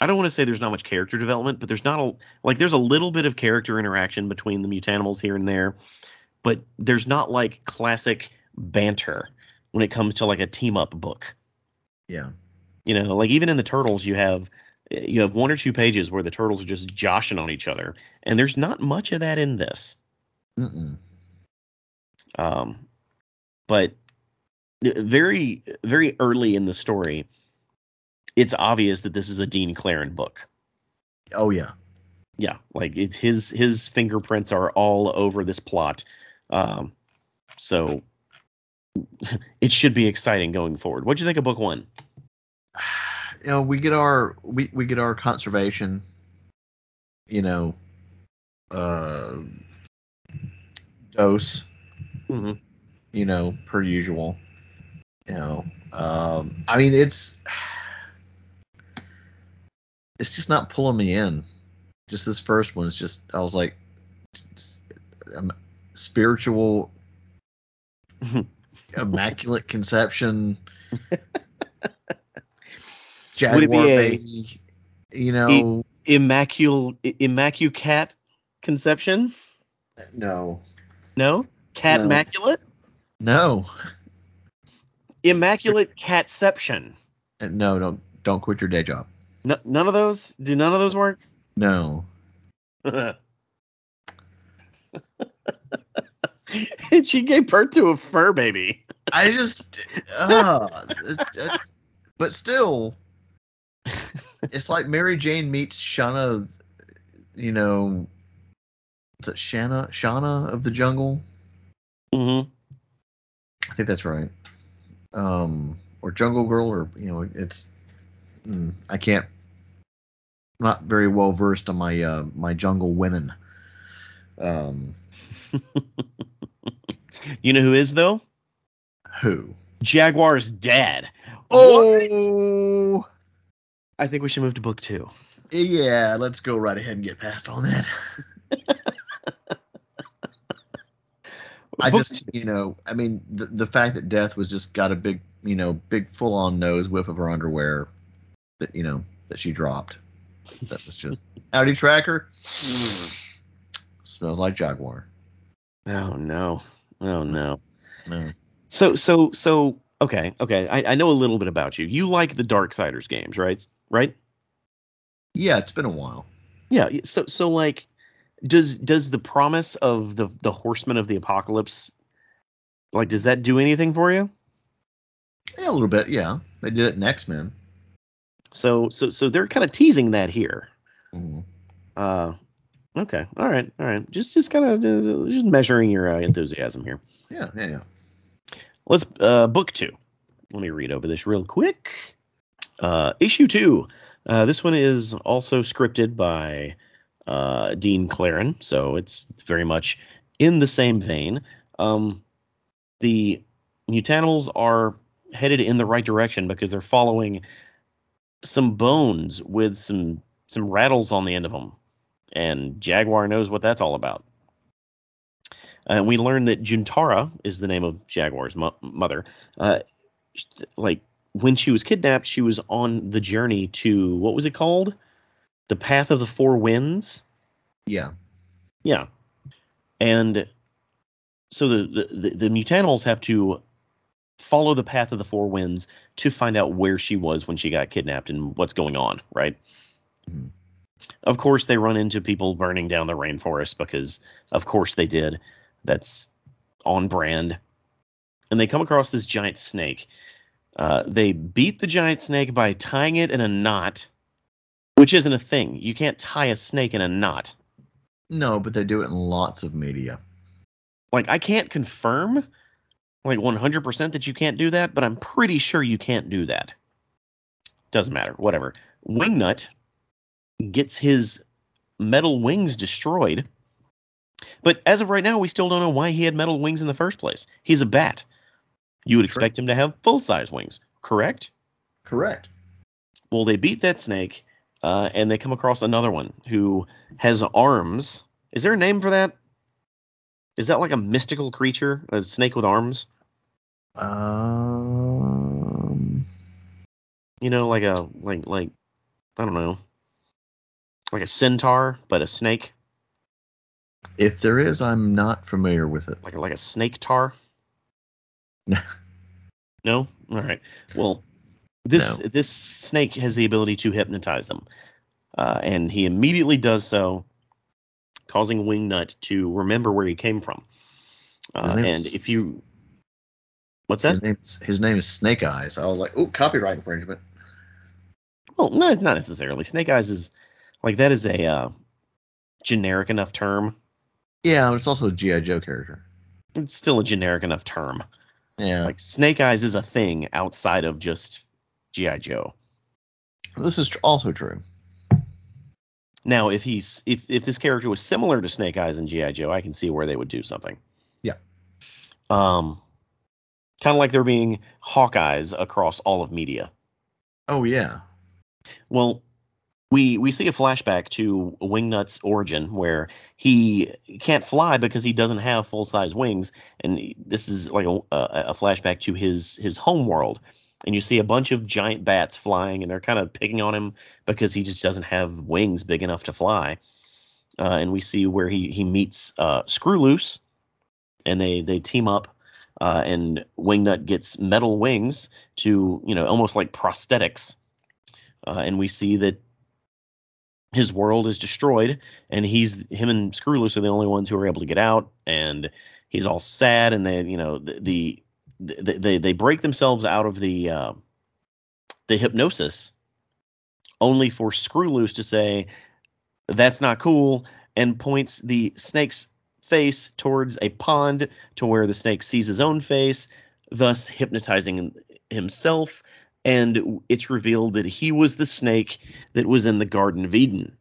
I don't want to say there's not much character development, but there's not a like there's a little bit of character interaction between the mutanimals here and there, but there's not like classic banter when it comes to like a team up book. Yeah. You know, like even in the turtles you have you have one or two pages where the turtles are just joshing on each other, and there's not much of that in this. Mm-mm. Um, but very very early in the story, it's obvious that this is a Dean Clarrain book. Oh yeah. Yeah, like it's his his fingerprints are all over this plot. Um, so <laughs> it should be exciting going forward. What do you think of book one? <sighs> You know, we get our we, we get our conservation, you know, uh dose, Mm-hmm. you know, per usual. You know. Um I mean it's it's just not pulling me in. Just this first one is just I was like um, spiritual <laughs> immaculate conception jaguar <laughs> Would it be a- baby you know Immacul immacucat conception? no No, cat No. immaculate. no Immaculate catception. Uh, no don't don't quit your day job No, none of those. Do none of those work? no and <laughs> she gave birth to a fur baby. i just uh, uh, but still it's like mary jane meets shana you know is it shana shana of the jungle Mm-hmm. I think that's right. Um, or Jungle Girl, or you know, it's mm, I can't. Not very well versed on my uh, my jungle women. Um, <laughs> You know who is though? who? Jaguar's dad. Oh, I think we should move to book two. yeah. Let's go right ahead and get past on that. <laughs> I just, you know, I mean, the the fact that Death was just got a big, you know, big full on nose whip of her underwear that you know that she dropped. That was just howdy tracker. Smells like Jaguar. Oh no. Oh no. No. So so so okay okay. I, I know a little bit about you. You like the Darksiders games, right? Right? Yeah, it's been a while. Yeah. So so like, does does the promise of the the Horsemen of the Apocalypse, like, does that do anything for you? Yeah, a little bit. Yeah, they did it in X Men. So so so they're kind of teasing that here. Mm-hmm. Uh, okay, all right, all right. Just just kind of uh, just measuring your uh, enthusiasm here. Yeah, yeah, yeah. Let's uh, book two. Let me read over this real quick. Uh, issue two. Uh, this one is also scripted by uh, Dean Clarrain, so it's very much in the same vein. Um, the Mutanimals are headed in the right direction because they're following some bones with some some rattles on the end of them, and Jaguar knows what that's all about. And we learn that Juntara is the name of Jaguar's mo- mother. Uh, like when she was kidnapped, she was on the journey to what was it called? The Path of the Four Winds. Yeah. Yeah. And so the, the, the, the Mutanimals have to follow the path of the four winds to find out where she was when she got kidnapped and what's going on, right? Mhm. Of course, they run into people burning down the rainforest because, of course, they did. That's on brand. And they come across this giant snake. Uh, they beat the giant snake by tying it in a knot, which isn't a thing. You can't tie a snake in a knot. No, but they do it in lots of media. Like I can't confirm like 100% that you can't do that, but I'm pretty sure you can't do that. Doesn't matter, whatever. Wingnut gets his metal wings destroyed. But as of right now, we still don't know why he had metal wings in the first place. He's a bat. You would expect him to have full size wings, correct? Correct. Well, they beat that snake, uh, and they come across another one who has arms. Is there a name for that? Is that like a mystical creature, a snake with arms? Um, You know, like a like like I don't know, like a centaur, but a snake, if there is, I'm not familiar with it. like a, like a snake tar. No, <laughs> all right. Well, this No. this snake has the ability to hypnotize them, uh, and he immediately does so, causing Wingnut to remember where he came from. Uh, and if you, what's that? His name's his name is Snake Eyes. I was like, oh, copyright infringement. Well, no, not necessarily. Snake Eyes is like that is a uh, generic enough term. Yeah, but it's also a GI Joe character. It's still a generic enough term. Yeah, Like Snake Eyes is a thing outside of just GI Joe. this is tr- also true. Now, if he's if if this character was similar to Snake Eyes in GI Joe, I can see where they would do something. Yeah. Um, kind of like there being Hawkeyes across all of media. Oh yeah, Well, we we see a flashback to Wingnut's origin where he can't fly because he doesn't have full size wings, and this is like a, a, a flashback to his his home world. And you see a bunch of giant bats flying, and they're kind of picking on him because he just doesn't have wings big enough to fly. Uh, and we see where he he meets uh, Screw Loose, and they they team up. Uh, and Wingnut gets metal wings to you know almost like prosthetics uh, and we see that his world is destroyed, and he's him and Screw Loose are the only ones who are able to get out, and he's all sad, and they you know the, the, the they they break themselves out of the uh, the hypnosis, only for Screw Loose to say that's not cool, and points the snake's face towards a pond to where the snake sees his own face, thus hypnotizing himself and it's revealed that he was the snake that was in the Garden of Eden.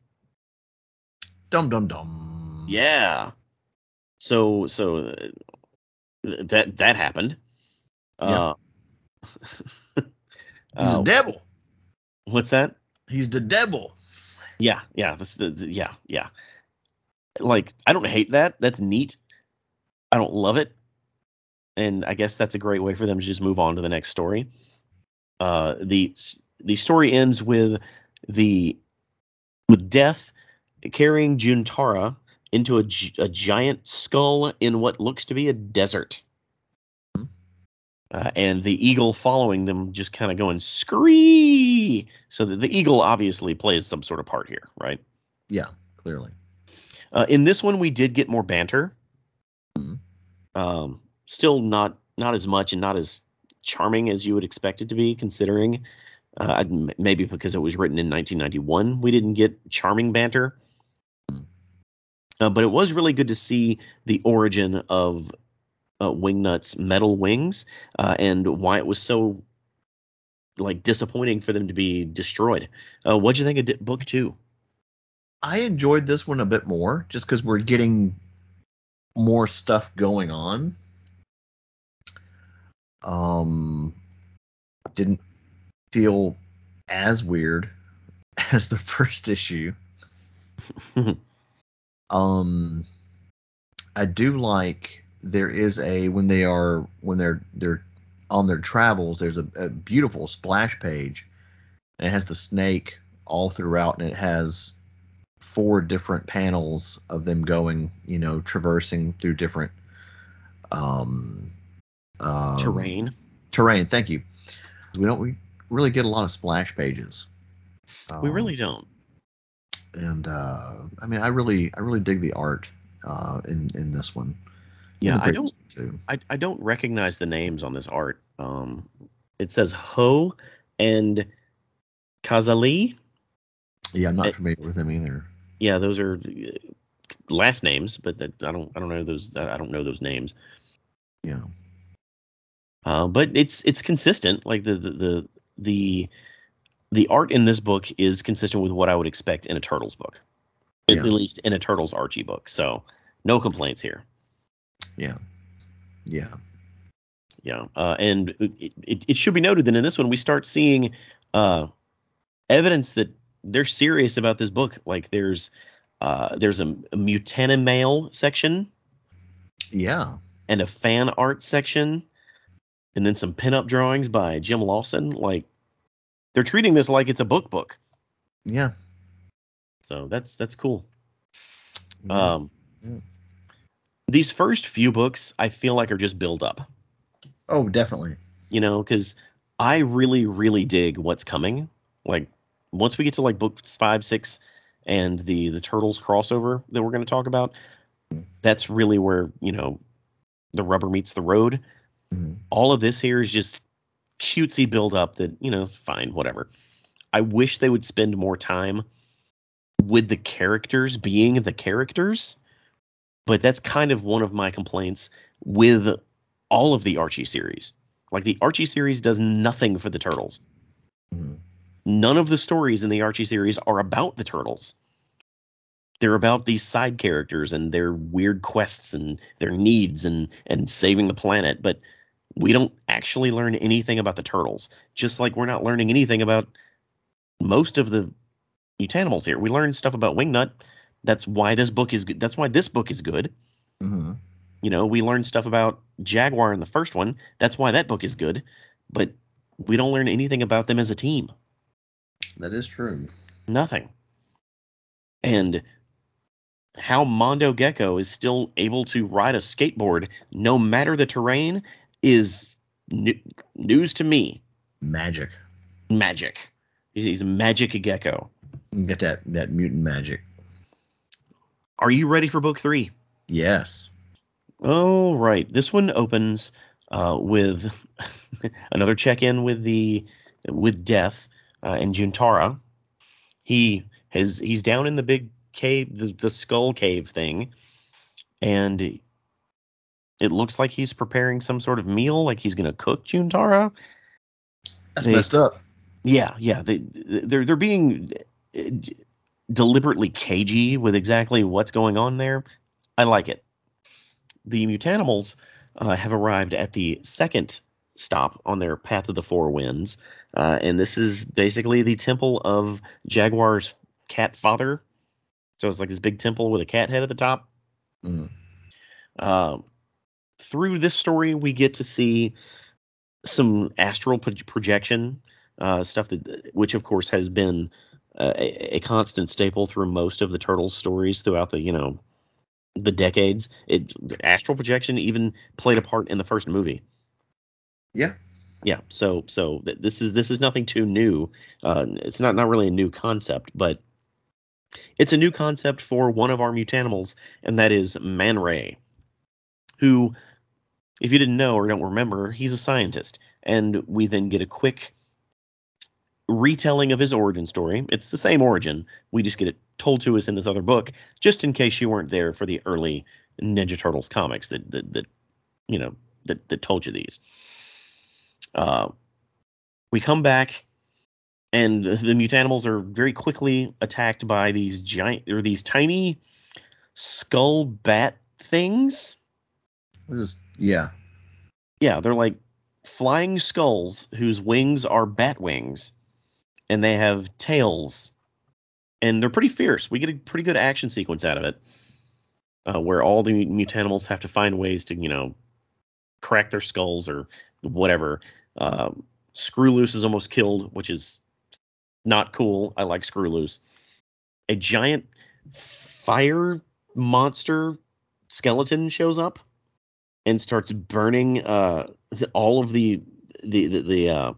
dum dum dum. Yeah. So so uh, that that happened. <laughs> Uh, He's the devil. what's that? He's the devil. Yeah, yeah, that's the, the yeah, yeah. Like I don't hate that. That's neat. I don't love it. And I guess that's a great way for them to just move on to the next story. Uh the the story ends with the with death carrying Juntara into a, a giant skull in what looks to be a desert. Hmm. Uh, and the eagle following them just kind of going scree. So the, the eagle obviously plays some sort of part here, right? Yeah, clearly. Uh, in this one, we did get more banter. Mhm. Um, still not not as much and not as charming as you would expect it to be, considering uh, maybe because it was written in 1991, we didn't get charming banter. Mhm. Uh, but it was really good to see the origin of uh, Wingnut's metal wings uh, and why it was so like disappointing for them to be destroyed. Uh, what'd you think of di- book two? I enjoyed this one a bit more just because we're getting more stuff going on. Um, didn't feel as weird <laughs> as the first issue. <laughs> um, I do like there is a when they are when they're they're on their travels. There's a, a beautiful splash page, and it has the snake all throughout, and it has four different panels of them going, you know, traversing through different um, um Terrain. Terrain. Thank you. We don't we really get a lot of splash pages. We Um, really don't. and uh, I mean, I really, I really dig the art uh, in in this one. Yeah, I don't. previous one, too. I, I don't recognize the names on this art. Um, it says Ho and Kazali. Yeah, I'm not It- familiar with them either. Yeah, those are uh, last names, but that, I don't I don't know those I don't know those names. Yeah, Uh, but it's it's consistent. Like the the the the, the art in this book is consistent with what I would expect in a Turtles book, Yeah. at least in a Turtles Archie book. So no complaints here. Yeah, yeah. Yeah, uh, and it, it, it should be noted that in this one we start seeing uh, evidence that they're serious about this book. Like there's uh, there's a, a Mutanimale section Yeah, and a fan art section, and then some pinup drawings by Jim Lawson. Like they're treating this like it's a book book. yeah. So that's that's cool. yeah. Um, Yeah. These first few books I feel like are just build up. oh, definitely. you know, because I really, really dig what's coming. Like once we get to like books five, six, and the the turtles crossover that we're going to talk about, that's really where you know the rubber meets the road. Mhm. All of this here is just cutesy build up that you know is fine, whatever. I wish they would spend more time with the characters being the characters, but that's kind of one of my complaints with all of the Archie series. Like the Archie series does nothing for the turtles. Mhm. None of the stories in the Archie series are about the turtles. They're about these side characters and their weird quests and their needs and and saving the planet, but we don't actually learn anything about the turtles. Just like we're not learning anything about most of the mutanimals here. We learn stuff about Wingnut. That's why this book is good. That's why this book is good. Mhm. You know, we learned stuff about Jaguar in the first one. That's why that book is good. But we don't learn anything about them as a team. That is true. Nothing. And how Mondo Gecko is still able to ride a skateboard no matter the terrain is new, news to me. Magic. Magic. He's, he's a magic gecko. You get that that mutant magic. Are you ready for book three? Yes. Oh, right. This one opens uh, with <laughs> another check-in with the with Death uh, and Juntara. He has he's down in the big cave, the, the skull cave thing, and it looks like he's preparing some sort of meal, like he's gonna cook Juntara. That's They- messed up. Yeah, yeah. They they're they're being deliberately cagey with exactly what's going on there. I like it. The mutanimals uh, have arrived at the second stop on their path of the four winds, uh, and this is basically the temple of Jaguar's cat father. So it's like this big temple with a cat head at the top. Mhm. Um, through this story, we get to see some astral pro- projection uh, stuff that, which of course has been uh, a, a constant staple through most of the turtles stories throughout the you know the decades. It astral projection even played a part in the first movie. Yeah. Yeah, so so th- this is this is nothing too new. Uh, it's not not really a new concept, but it's a new concept for one of our mutanimals, and that is Man Ray, who, if you didn't know or don't remember, he's a scientist, and we then get a quick retelling of his origin story. It's the same origin, we just get it told to us in this other book, just in case you weren't there for the early Ninja Turtles comics that that, that you know that that told you these. Uh, we come back, and the, the mutanimals are very quickly attacked by these giant or these tiny skull bat things. This is yeah. Yeah, they're like flying skulls whose wings are bat wings, and they have tails, and they're pretty fierce. We get a pretty good action sequence out of it, uh, where all the mutanimals have to find ways to, you know, crack their skulls or whatever. Uh, Screw Loose is almost killed, which is not cool. I like Screw Loose. A giant fire monster skeleton shows up and starts burning uh, all of the the the, the uh,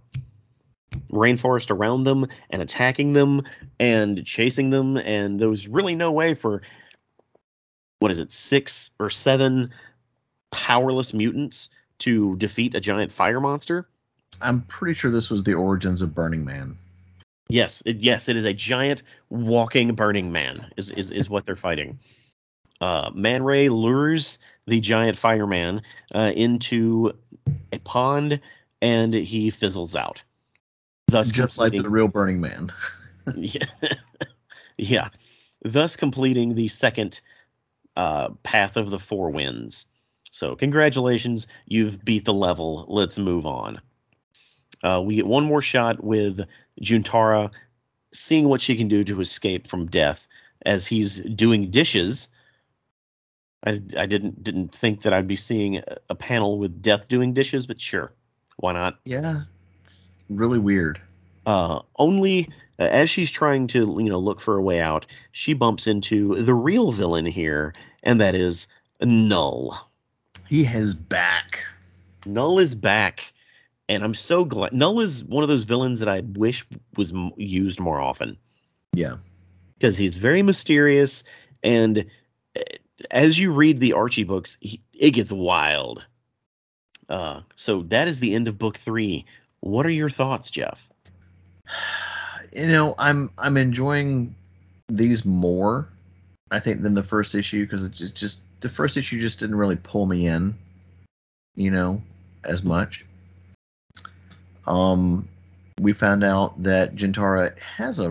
rainforest around them and attacking them and chasing them. And there was really no way for what is it, six or seven powerless mutants to defeat a giant fire monster. I'm pretty sure this was the origins of Burning Man. Yes, it, yes, it is a giant walking Burning Man. Is is, is what they're fighting. Uh, Man Ray lures the giant fireman uh, into a pond, and he fizzles out. Thus, Just like the real Burning Man. <laughs> <laughs> yeah. yeah. Thus completing the second uh, path of the four winds. So congratulations, you've beat the level. Let's move on. Uh, we get one more shot with Juntara seeing what she can do to escape from death as he's doing dishes. I, I didn't didn't think that I'd be seeing a, panel with death doing dishes, but sure, why not? Yeah, really weird. uh, only uh, as she's trying to you know look for a way out, she bumps into the real villain here, and that is Null. He has back. Null is back, and I'm so glad. Null is one of those villains that I wish was m- used more often Yeah. because he's very mysterious, and uh, as you read the Archie books, he, it gets wild. Uh, so that is the end of book three. What are your thoughts, Jeff? <sighs> You know, I'm I'm enjoying these more, I think, than the first issue because it just just the first issue just didn't really pull me in, you know, as much. Um, we found out that Juntara has a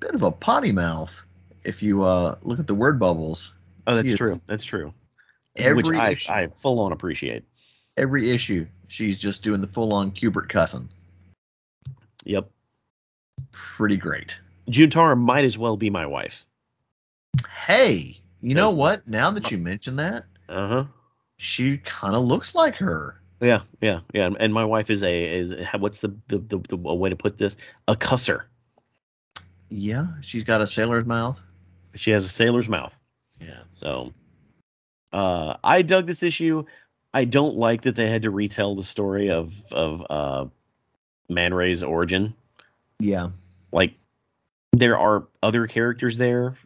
bit of a potty mouth. If you uh look at the word bubbles, Oh, that's true. That's true. every Which I, issue, I full on appreciate. every issue she's just doing the full on Q*bert cussing. Yep. Pretty great. Juntara might as well be my wife. Hey, you know what? Now that you mention that, Uh huh. she kind of looks like her. Yeah, yeah, yeah. And my wife is a is what's the the, the the way to put this? A cusser. Yeah, she's got a sailor's mouth. She has a sailor's mouth. Yeah. So, uh, I dug this issue. I don't like that they had to retell the story of of uh, Man Ray's origin. Yeah. Like, there are other characters there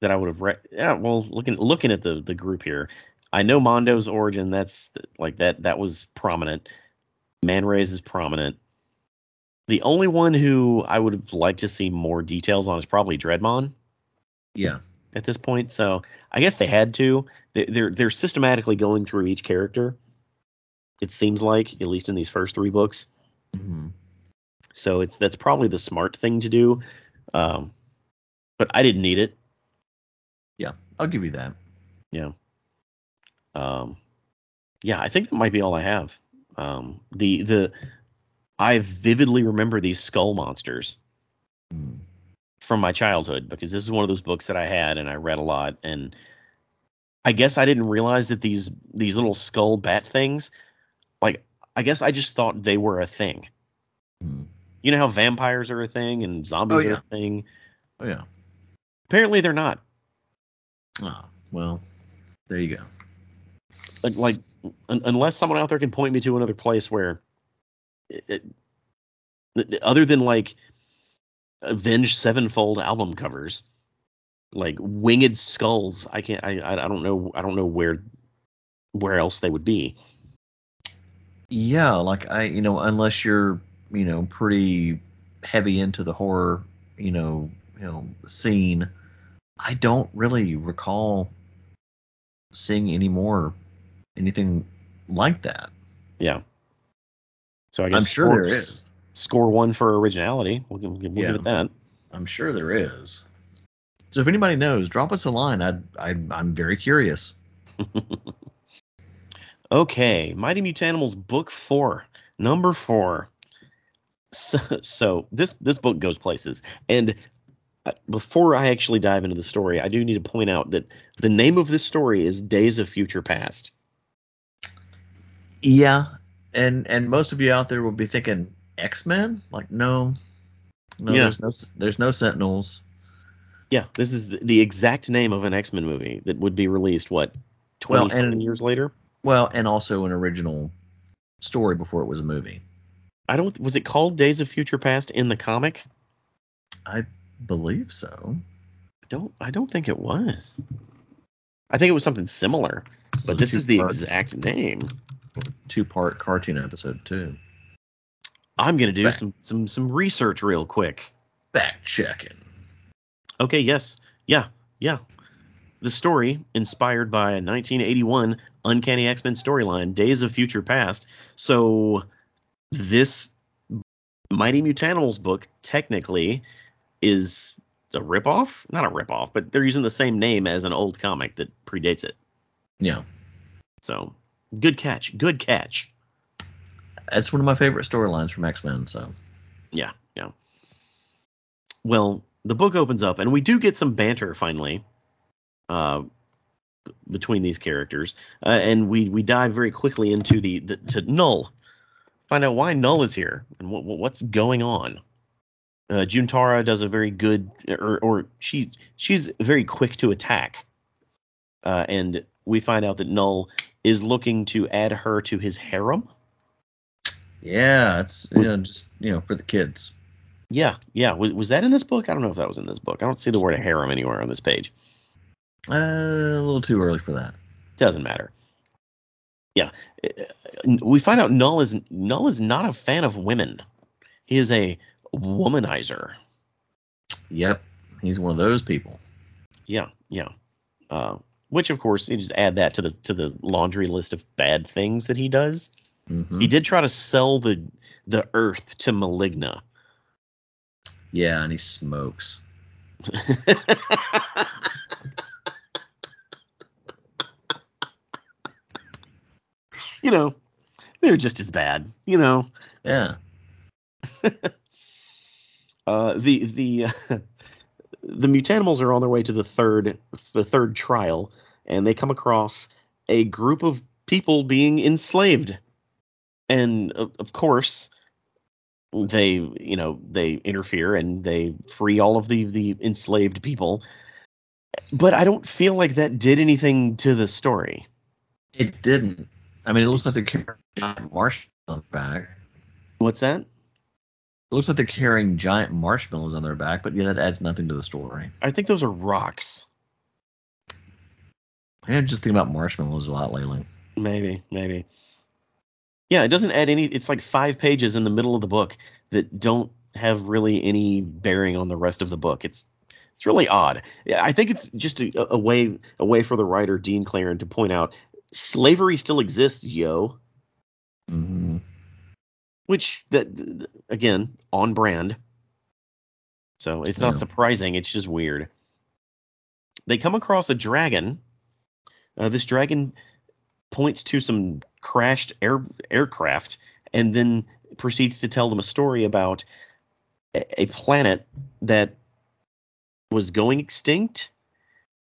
that I would have read. Yeah, well, looking looking at the the group here, I know Mondo's origin. That's like that that was prominent. Man Ray's is prominent. The only one who I would have liked to see more details on is probably Dreadmon Yeah. At this point. So I guess they had to. They- They're they're systematically going through each character. It seems like at least in these first three books. hmm So it's that's probably the smart thing to do. Um, but I didn't need it. Yeah. I'll give you that. Yeah. Um, yeah, I think that might be all I have. Um, the the I vividly remember these skull monsters Mm. From my childhood because this is one of those books that I had and I read a lot and I guess I didn't realize that these these little skull bat things like I guess I just thought they were a thing. Mm. You know how vampires are a thing and zombies Oh, are a thing? Oh yeah. Apparently they're not. Oh, well, there you go. Like, like un- unless someone out there can point me to another place where it, it, other than like Avenged Sevenfold album covers, like winged skulls, I can't I I don't know I don't know where where else they would be. Yeah, like I, you know, unless you're, you know, pretty heavy into the horror, you know, you know, scene, I don't really recall seeing any more anything like that. Yeah. So I guess I'm sure there is. Score one for originality. We'll, give- we'll give it that. I'm sure there is. So if anybody knows, drop us a line. I'd, I'd I'm very curious. <laughs> Okay, Mighty Mutanimals Book Four. Number four. So, so this this book goes places, and uh, before I actually dive into the story, I do need to point out that the name of this story is Days of Future Past. Yeah, and and most of you out there will be thinking X Men. Like, no, no, Yeah. there's no there's no Sentinels. Yeah, this is the, the exact name of an X Men movie that would be released what Well, twenty and- years later. Well, and also an original story before it was a movie. I don't. Was it called Days of Future Past in the comic? I believe so. I don't. I don't think it was. I think it was something similar, but this is the exact name. two part cartoon episode too. I'm gonna do some some some research real quick. Back checking. Okay, yes. Yeah, yeah. The story, inspired by a 1981 Uncanny X-Men storyline, Days of Future Past. So, this Mighty Mutanimals book technically is a ripoff? Not a ripoff, but they're using the same name as an old comic that predates it. Yeah, So, good catch. Good catch. That's one of my favorite storylines from X Men. So Yeah, yeah. Well, the book opens up, and we do get some banter finally uh, between these characters, uh, and we we dive very quickly into the, the to Null, find out why Null is here and what, what's going on. Uh, Juntara does a very good, or or she she's very quick to attack, uh, and we find out that Null is looking to add her to his harem. Yeah, it's you know just you know for the kids. Yeah, yeah. Was was that in this book? I don't know if that was in this book. I don't see the word harem anywhere on this page. Uh, a little too early for that. Doesn't matter. Yeah, Uh, we find out Null is Null is not a fan of women. He is a womanizer. Yep, he's one of those people. Yeah, yeah. Uh, which of course you just add that to the to the laundry list of bad things that he does. Hmm He did try to sell the the Earth to Maligna. Yeah, and he smokes. <laughs> you know, they're just as bad. You know. Yeah, <laughs> Uh, the the <laughs> the mutanimals are on their way to the third the third trial, and they come across a group of people being enslaved, and of, of course they you know they interfere and they free all of the the enslaved people. But I don't feel like that did anything to the story. it didn't. I mean, it looks like they're carrying giant marshmallows on their back. What's that? It looks like they're carrying giant marshmallows on their back, but yeah, that adds nothing to the story. I think those are rocks. I'm just thinking about marshmallows a lot lately. Maybe, maybe. Yeah, it doesn't add any. It's like five pages in the middle of the book that don't have really any bearing on the rest of the book. It's it's really odd. Yeah, I think it's just a, a way a way for the writer Dean Clarrain to point out slavery still exists, yo. hmm Which that th- th- again on brand. So it's not Yeah. surprising. It's just weird. They come across a dragon. Uh, this dragon points to some crashed air aircraft and then proceeds to tell them a story about a, planet that was going extinct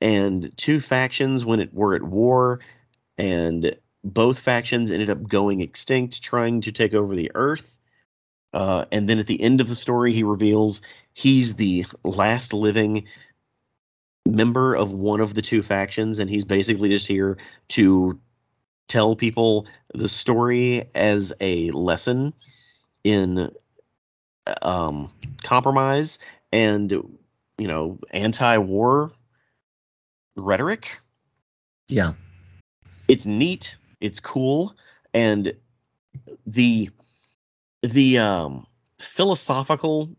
and two factions when it were at war and both factions ended up going extinct trying to take over the earth. Uh, and then at the end of the story he reveals he's the last living member of one of the two factions and he's basically just here to tell people the story as a lesson in um, compromise and you know anti-war rhetoric. Yeah. it's neat. It's cool. And the the um philosophical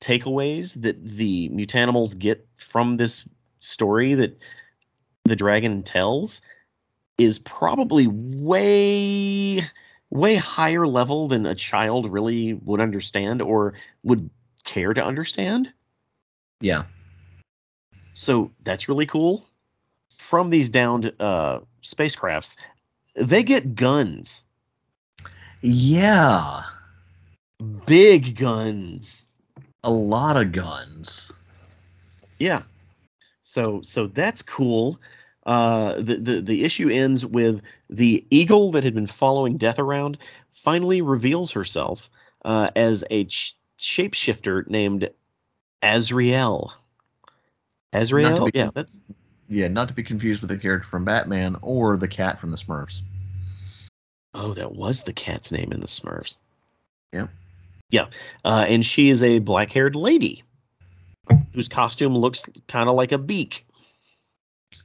takeaways that the mutanimals get from this story that the dragon tells is probably way way higher level than a child really would understand or would care to understand Yeah. so that's really cool. From these downed uh, spacecrafts, they get guns. Yeah, Big guns. a lot of guns. Yeah. So so that's cool. Uh, the, the the issue ends with the eagle that had been following Death around finally reveals herself uh, as a ch- shapeshifter named Azrael. Azrael, yeah, that's Yeah, not to be confused with the character from Batman or the cat from the Smurfs. oh, that was the cat's name in the Smurfs. Yep. Yeah, uh, and she is a black-haired lady whose costume looks kind of like a beak.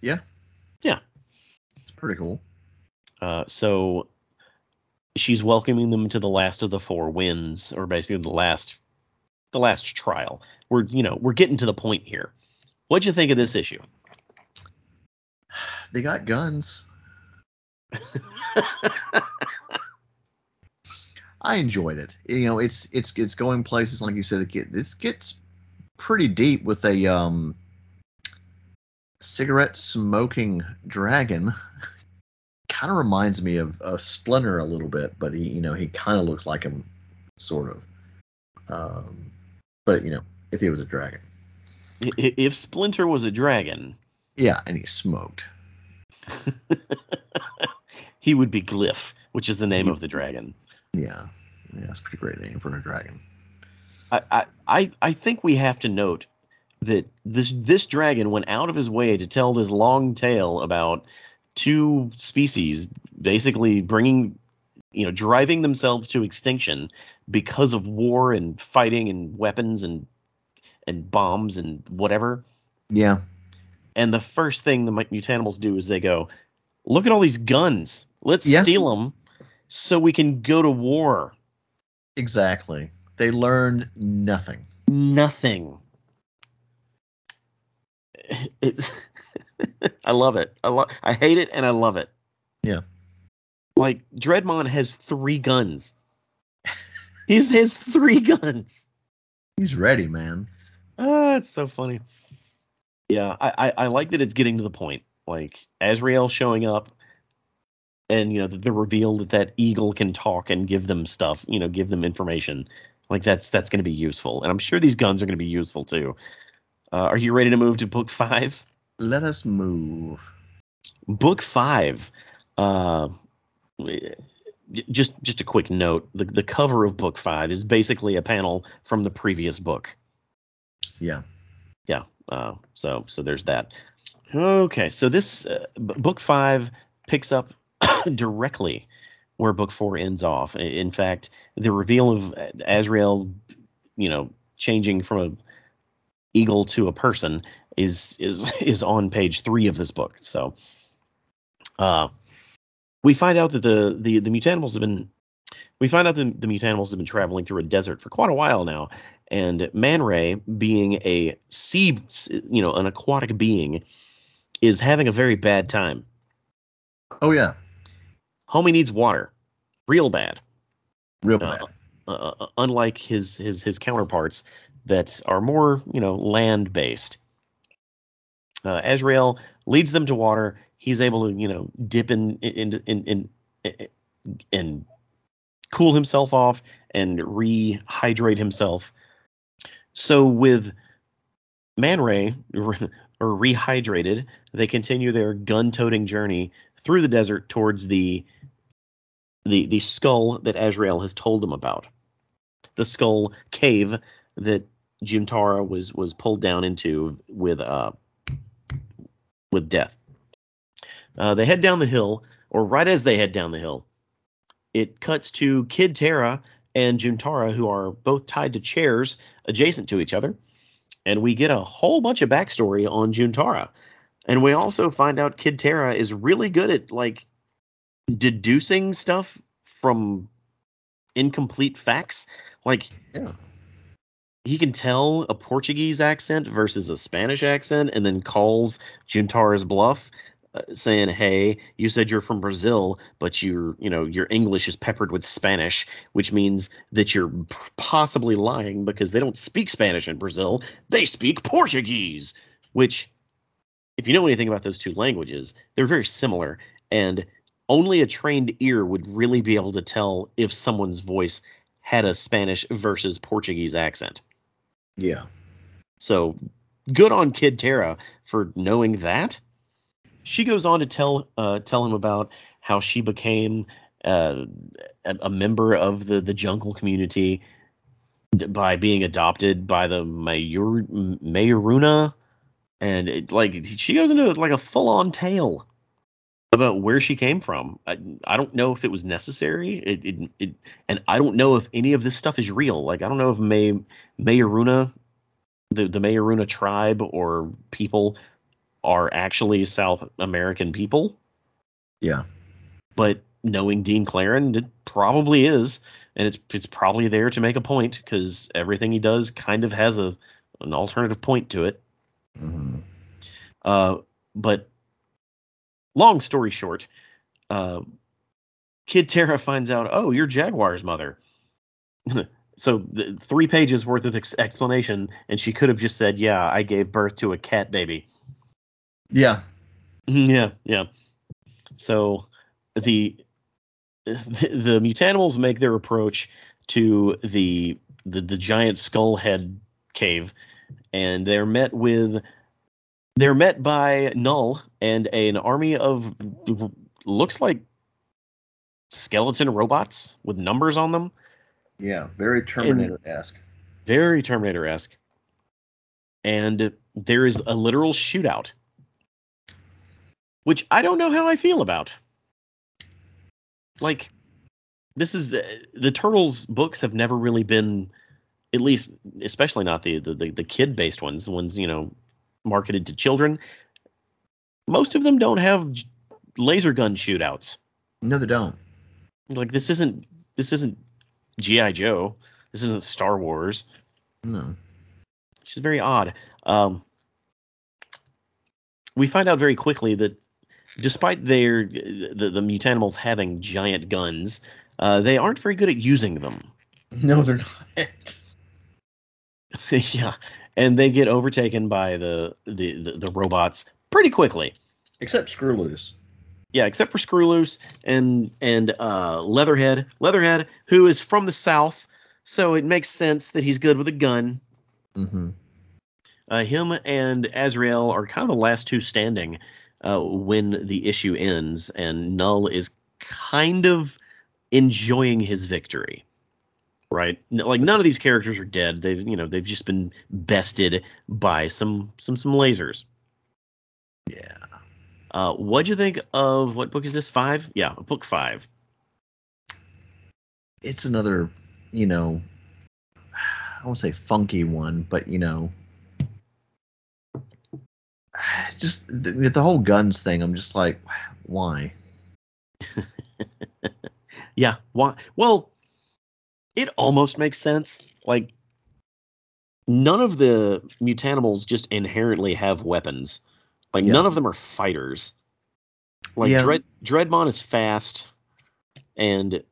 Yeah. Yeah. It's pretty cool. Uh, so she's welcoming them to the last of the four wins, or basically the last, the last trial. We're you know we're getting to the point here. What'd you think of this issue? They got guns. I enjoyed it. You know, it's it's it's going places like you said. It get, this gets pretty deep with a um cigarette smoking dragon. kind of reminds me of a Splinter a little bit, but he you know he kind of looks like him, sort of. Um, but you know, if he was a dragon, if Splinter was a dragon, yeah, and he smoked. <laughs> he would be Glyph, which is the name of the dragon. Yeah, yeah, it's a pretty great name for a dragon. I, I I think we have to note that this this dragon went out of his way to tell this long tale about two species basically bringing you know driving themselves to extinction because of war and fighting and weapons and and bombs and whatever Yeah, and the first thing the mutanimals do is they go look at all these guns let's Yeah. steal them so we can go to war exactly. They learned nothing. nothing. It's <laughs> I love it. I love I hate it and I love it. Yeah. Like Dreadmon has three guns. He's has three guns. He's ready, man. Oh, it's so funny. Yeah, I, I, I like that it's getting to the point. Like Azrael showing up, and you know the, the reveal that that eagle can talk and give them stuff. You know, give them information. Like that's that's going to be useful, and I'm sure these guns are going to be useful too. Uh, are you ready to move to book five? Let us move. Book five. Uh, just just a quick note: the the cover of book five is basically a panel from the previous book. Yeah. yeah uh, so so there's that okay so this uh, b- book five picks up <coughs> directly where book four ends off in fact the reveal of azrael you know changing from a eagle to a person is is <laughs> is on page three of this book so uh we find out that the the the mutanimals have been we find out that the mutanimals have been traveling through a desert for quite a while now and Man Ray, being a sea, you know, an aquatic being, is having a very bad time. Oh yeah. Homie needs water, real bad. Real Uh, bad. Uh, uh, unlike his his his counterparts that are more, you know, land based. Uh, Azrael leads them to water. He's able to, you know, dip in in in in, in and cool himself off and rehydrate himself. So with Man Ray <laughs> or rehydrated, they continue their gun-toting journey through the desert towards the the the skull that Azrael has told them about. The skull cave that Juntara was was pulled down into with uh with death. Uh, they head down the hill, or right as they head down the hill, it cuts to Kid Terra and Juntara, who are both tied to chairs adjacent to each other. And we get a whole bunch of backstory on Juntara. And we also find out Kid Terra is really good at like deducing stuff from incomplete facts. Like Yeah. he can tell a Portuguese accent versus a Spanish accent and then calls Juntara's bluff uh, saying, "Hey, you said you're from Brazil, but your, you know, your English is peppered with Spanish, which means that you're possibly lying because they don't speak Spanish in Brazil. They speak Portuguese, which if you know anything about those two languages, they're very similar and only a trained ear would really be able to tell if someone's voice had a Spanish versus Portuguese accent. Yeah. So good on Kid Tara for knowing that. She goes on to tell uh, tell him about how she became uh, a, a member of the the jungle community by being adopted by the Mayor Mayoruna, and it, like she goes into like a full on tale about where she came from. I, I don't know if it was necessary. It, it, it and I don't know if any of this stuff is real. Like I don't know if May Mayoruna, the the Mayoruna tribe or people are actually South American people. Yeah. But knowing Dean Clarrain, it probably is, and it's it's probably there to make a point because everything he does kind of has a an alternative point to it. Mm-hmm. Uh, but long story short, uh, Kid Terra finds out, oh, you're Jaguar's mother. <laughs> so the, three pages worth of ex- explanation, and she could have just said, yeah, I gave birth to a cat baby. Yeah. <laughs> yeah, yeah. So the the, <laughs> the mutanimals make their approach to the, the the giant skull head cave, and they're met with they're met by Null and an army of looks like skeleton robots with numbers on them, Yeah. Very Terminator esque. very Terminator esque. And there is a literal shootout, which I don't know how I feel about. Like, this is the, the Turtles books have never really been, at least, especially not the the, the, the kid based ones, the ones you know marketed to children. Most of them don't have laser gun shootouts. No, they don't. Like this isn't this isn't GI Joe. This isn't Star Wars. No. Which is very odd. Um, we find out very quickly that despite their the, the mutanimals having giant guns, uh, they aren't very good at using them. No, they're not. <laughs> <laughs> yeah, and they get overtaken by the, the the the robots pretty quickly. Except Screwloose. Yeah, except for Screwloose and and uh, Leatherhead. Leatherhead, who is from the south, so it makes sense that he's good with a gun. Mm-hmm. Uh, him and Azrael are kind of the last two standing uh, when the issue ends, and Null is kind of enjoying his victory. Right, like none of these characters are dead. They've you know they've just been bested by some some some lasers. Yeah. Uh, what'd you think of what book is this? Five? Yeah, book five. It's another, you know, I won't say funky one, but you know, <sighs> just the, the whole guns thing. I'm just like, why? <laughs> Yeah. Why? Well, it almost makes sense. Like, none of the mutanimals just inherently have weapons. Like, Yeah. none of them are fighters. Like, Yeah. Dread Dreadmon is fast, and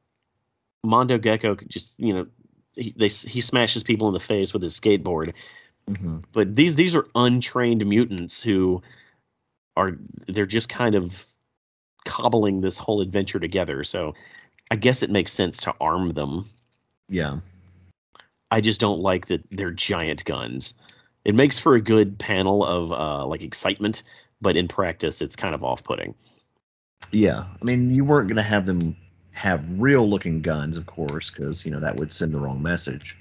Mondo Gecko just, you know, he, they, he smashes people in the face with his skateboard. Mm-hmm. But these these are untrained mutants who are they're just kind of cobbling this whole adventure together. So I guess it makes sense to arm them. Yeah. I just don't like that they're giant guns. It makes for a good panel of uh, like excitement, but in practice, it's kind of off-putting. Yeah. I mean, you weren't gonna have them have real looking guns, of course, because you know that would send the wrong message.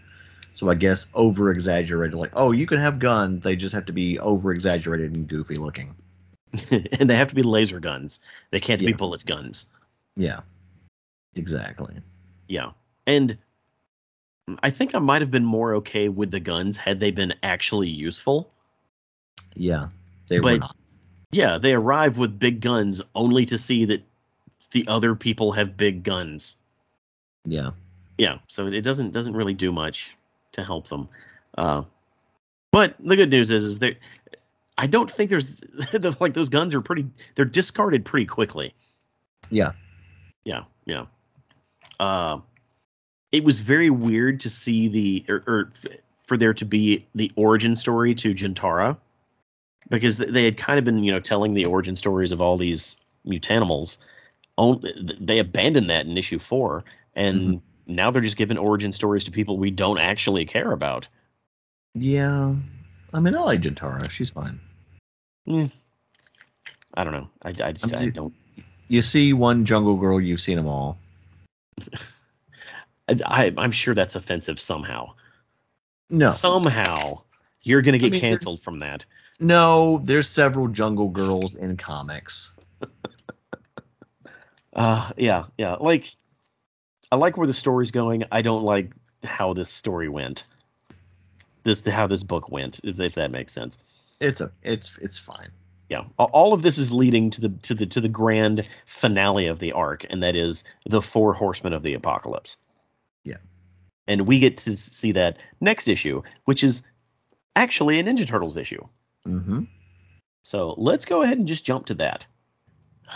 So I guess over exaggerated, like, oh, you can have guns, they just have to be over exaggerated and goofy looking. <laughs> and they have to be laser guns. They can't be bullet guns. Yeah. Exactly. Yeah. And I think I might have been more okay with the guns had they been actually useful. Yeah. They were not. Yeah, they arrive with big guns only to see that the other people have big guns. Yeah. Yeah, so it doesn't doesn't really do much to help them. Uh, but the good news is, is that I don't think there's <laughs> the, like those guns are pretty. They're discarded pretty quickly. Yeah. Yeah, yeah. Uh, it was very weird to see the or, or f- for there to be the origin story to Juntara because th- they had kind of been you know telling the origin stories of all these mutanimals own, they abandoned that in issue four, and Mm-hmm. now they're just giving origin stories to people we don't actually care about. Yeah. I mean, I like Juntara. She's fine. I don't know. I, I just I I, don't. You see one Jungle Girl, you've seen them all. <laughs> I, I, I'm sure that's offensive somehow. No. Somehow you're gonna get mean, canceled from that. No, there's several Jungle Girls in comics. <laughs> Uh, yeah, yeah. Like, I like where the story's going. I don't like how this story went. This how this book went, if, if that makes sense. It's a it's it's fine. Yeah, all of this is leading to the to the to the grand finale of the arc, and that is the four horsemen of the apocalypse. Yeah. and we get to see that next issue, which is actually a Ninja Turtles issue. Mm-hmm. So let's go ahead and just jump to that.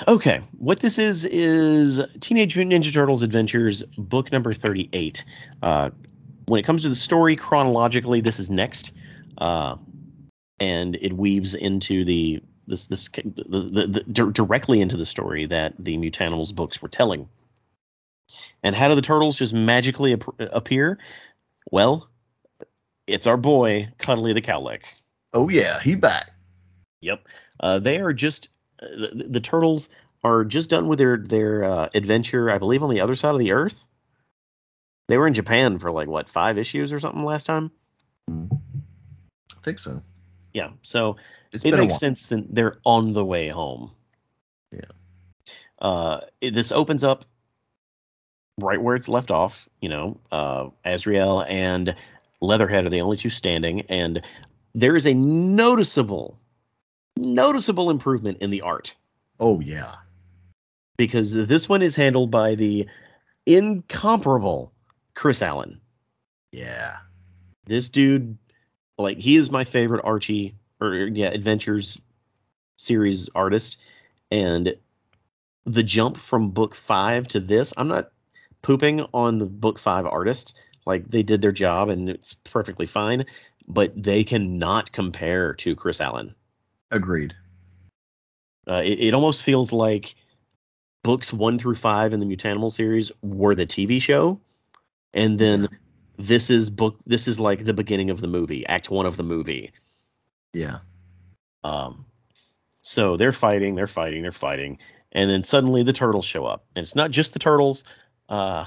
Okay, what this is is Teenage Mutant Ninja Turtles Adventures, book number 38. Uh, when it comes to the story chronologically, this is next, uh, and it weaves into the this this the, the, the, directly into the story that the Mutanimals books were telling. And how do the turtles just magically ap- appear? Well, it's our boy Cuddly the Cowlick. Oh yeah, he back. Yep. Uh, they are just uh, the, the turtles are just done with their their uh, adventure, I believe, on the other side of the earth. They were in Japan for like what five issues or something last time. I think so. Yeah. So It's it makes sense that they're on the way home. Yeah. Uh, it, this opens up right where it's left off. You know, uh, Azrael and Leatherhead are the only two standing, and there is a noticeable, noticeable improvement in the art. Oh yeah. because this one is handled by the incomparable Chris Allen. Yeah. This dude, like, he is my favorite Archie or yeah Adventures series artist, and the jump from book five to this, I'm not pooping on the book five artist. Like they did their job and it's perfectly fine, but they cannot compare to Chris Allen. Agreed. Uh, it, it almost feels like books one through five in the Mutanimal series were the TV show, and then this is book. This is like the beginning of the movie, Act One of the movie. Yeah. Um, so they're fighting, they're fighting, they're fighting, and then suddenly the turtles show up, and it's not just the turtles. Uh,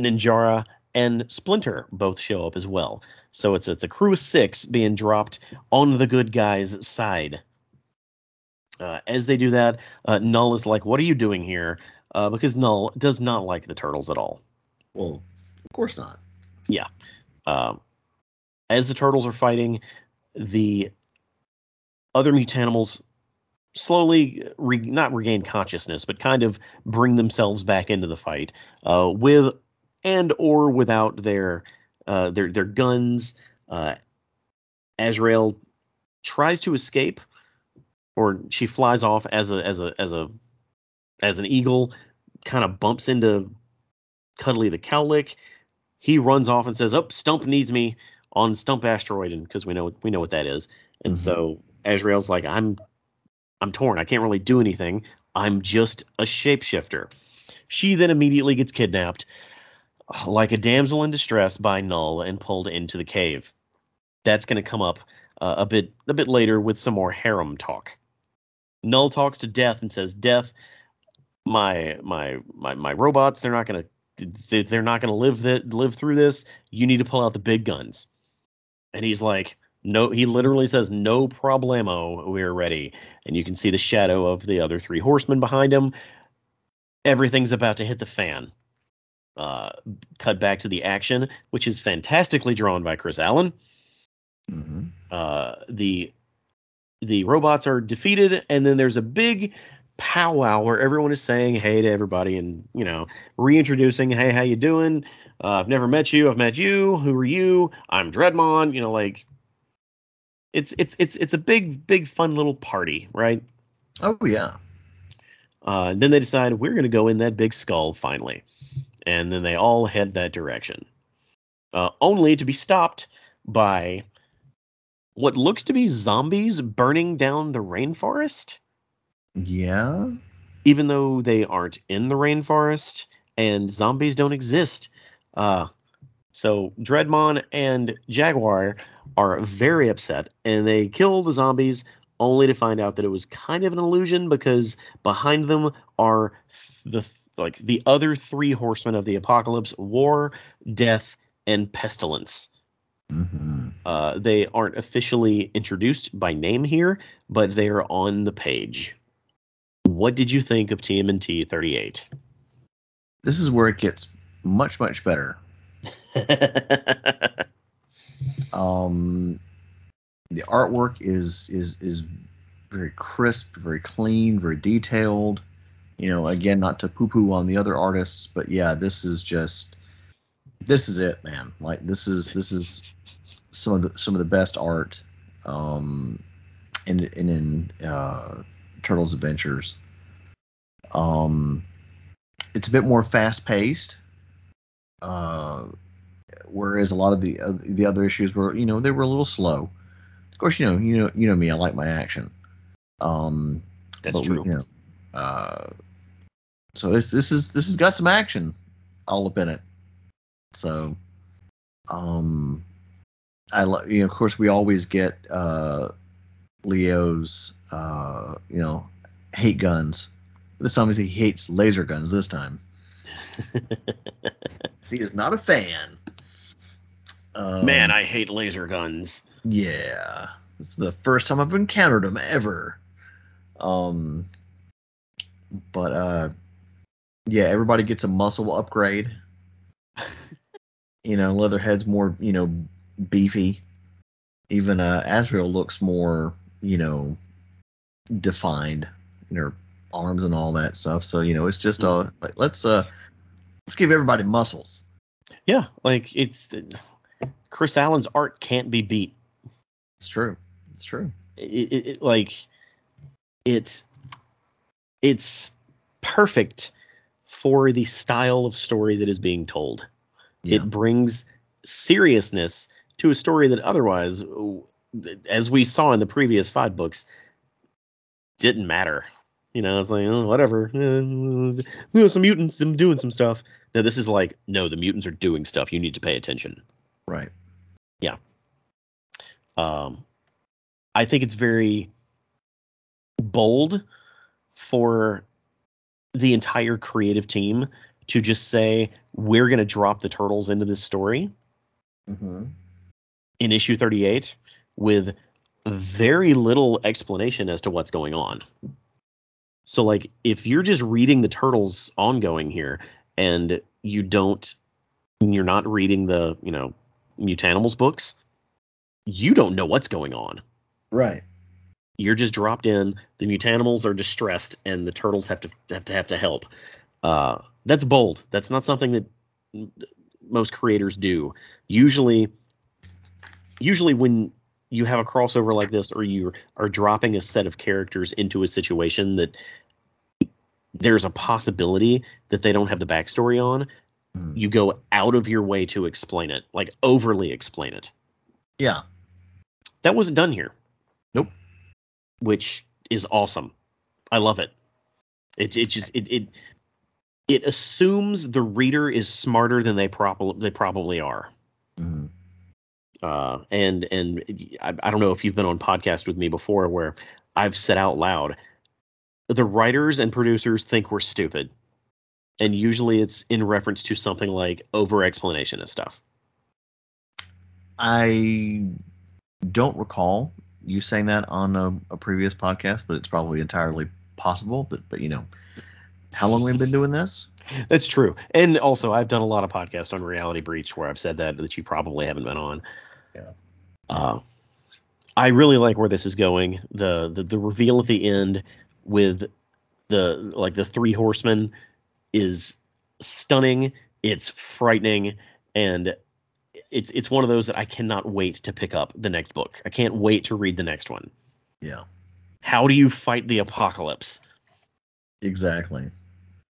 Ninjara and Splinter both show up as well. So it's it's a crew of six being dropped on the good guys' side. Uh, as they do that, uh, Null is like, "What are you doing here?" Uh, because Null does not like the turtles at all. Well, of course not. Yeah. Um, as the turtles are fighting, the other mutanimals slowly re- not regain consciousness, but kind of bring themselves back into the fight uh, with and or without their uh, their their guns. Uh, Azrael tries to escape, or she flies off as a as a as a as an eagle, kind of bumps into Cudley the Cowlick. He runs off and says, "Oh, Stump needs me on Stump Asteroid," and because we know we know what that is. And Mhm. so Azrael's like, "I'm I'm torn. I can't really do anything. I'm just a shapeshifter." She then immediately gets kidnapped, like a damsel in distress, by Null and pulled into the cave. That's going to come up uh, a bit a bit later with some more harem talk. Null talks to Death and says, "Death, my my my my robots, they're not going to they- they're not going to live that live through this. You need to pull out the big guns." And he's like, "No." He literally says, "No problemo. We're ready." And you can see the shadow of the other three horsemen behind him. Everything's about to hit the fan. Uh, cut back to the action, which is fantastically drawn by Chris Allen Mm-hmm. uh, the the robots are defeated, and then there's a big powwow where everyone is saying hey to everybody, and you know reintroducing hey how you doing? Uh, I've never met you. I've met you. Who are you? I'm Dreadmon. You know like it's it's it's it's a big big fun little party, right? Oh yeah. Uh, and then they decide we're going to go in that big skull finally, and then they all head that direction, uh, only to be stopped by what looks to be zombies burning down the rainforest. Yeah. even though they aren't in the rainforest and zombies don't exist. Uh, so Dreadmon and Jaguar are very upset and they kill the zombies only to find out that it was kind of an illusion because behind them are the like the other three horsemen of the apocalypse war death and pestilence Mm-hmm. uh, they aren't officially introduced by name here but they're on the page what did you think of tmnt 38 This is where it gets much much better. <laughs> Um, the artwork is is is very crisp, very clean, very detailed. You know, again, not to poo-poo on the other artists, but yeah, this is just this is it, man. Like this is this is some of the some of the best art um in in, in uh, Turtles Adventures. Um, it's a bit more fast paced. Uh, whereas a lot of the uh, the other issues were, you know, they were a little slow. Of course, you know, you know, you know me, I like my action. Um, that's but true you know, uh, so this this is this has got some action all up in it. So, um, I love you know, of course, we always get uh, Leo's uh, you know, hate guns. This time he hates laser guns. This time <laughs> he is not a fan. Um, man i hate laser guns yeah, is the first time I've encountered them ever. Um, but uh, yeah, everybody gets a muscle upgrade. <laughs> you know, Leatherhead's more, you know, beefy. Even uh, Azrael looks more, you know, defined in her arms and all that stuff. So you know, it's just uh, like, let's uh, let's give everybody muscles. yeah like it's chris allen's art can't be beat It's true. It's true. it, it, it like it it's perfect for the style of story that is being told Yeah. it brings seriousness to a story that otherwise as we saw in the previous five books didn't matter you know it's like oh, whatever <laughs> Eh, eh, some mutants them doing some stuff now this is like no the mutants are doing stuff you need to pay attention right. Um, I think it's very bold for the entire creative team to just say we're going to drop the turtles into this story Mm-hmm. in issue 38 with very little explanation as to what's going on. So like if you're just reading the turtles ongoing here and you don't you're not reading the, you know, Mutanimals books, you don't know what's going on. Right. you're just dropped in. The mutanimals are distressed, and the turtles have to have to have to help. Uh, that's bold. That's not something that most creators do. Usually, usually when you have a crossover like this, or you are dropping a set of characters into a situation that there's a possibility that they don't have the backstory on, Mm. you go out of your way to explain it, like overly explain it. Yeah. That wasn't done here. Nope. Which is awesome. I love it. It it just it it it assumes the reader is smarter than they probably they probably are. Mhm. Uh, and and I, I don't know if you've been on podcast with me before where I've said out loud, the writers and producers think we're stupid, and usually it's in reference to something like over explanation of stuff. I don't recall you saying that on a, a previous podcast, but it's probably entirely possible. But but you know, how long we've been doing this? <laughs> That's true. And also, I've done a lot of podcasts on Reality Breach where I've said that that you probably haven't been on. Yeah. Uh, I really like where this is going. The, the the reveal at the end with the like the three horsemen is stunning. It's frightening, and it's it's one of those that I cannot wait to pick up the next book. I can't wait to read the next one. Yeah, How do you fight the apocalypse? exactly.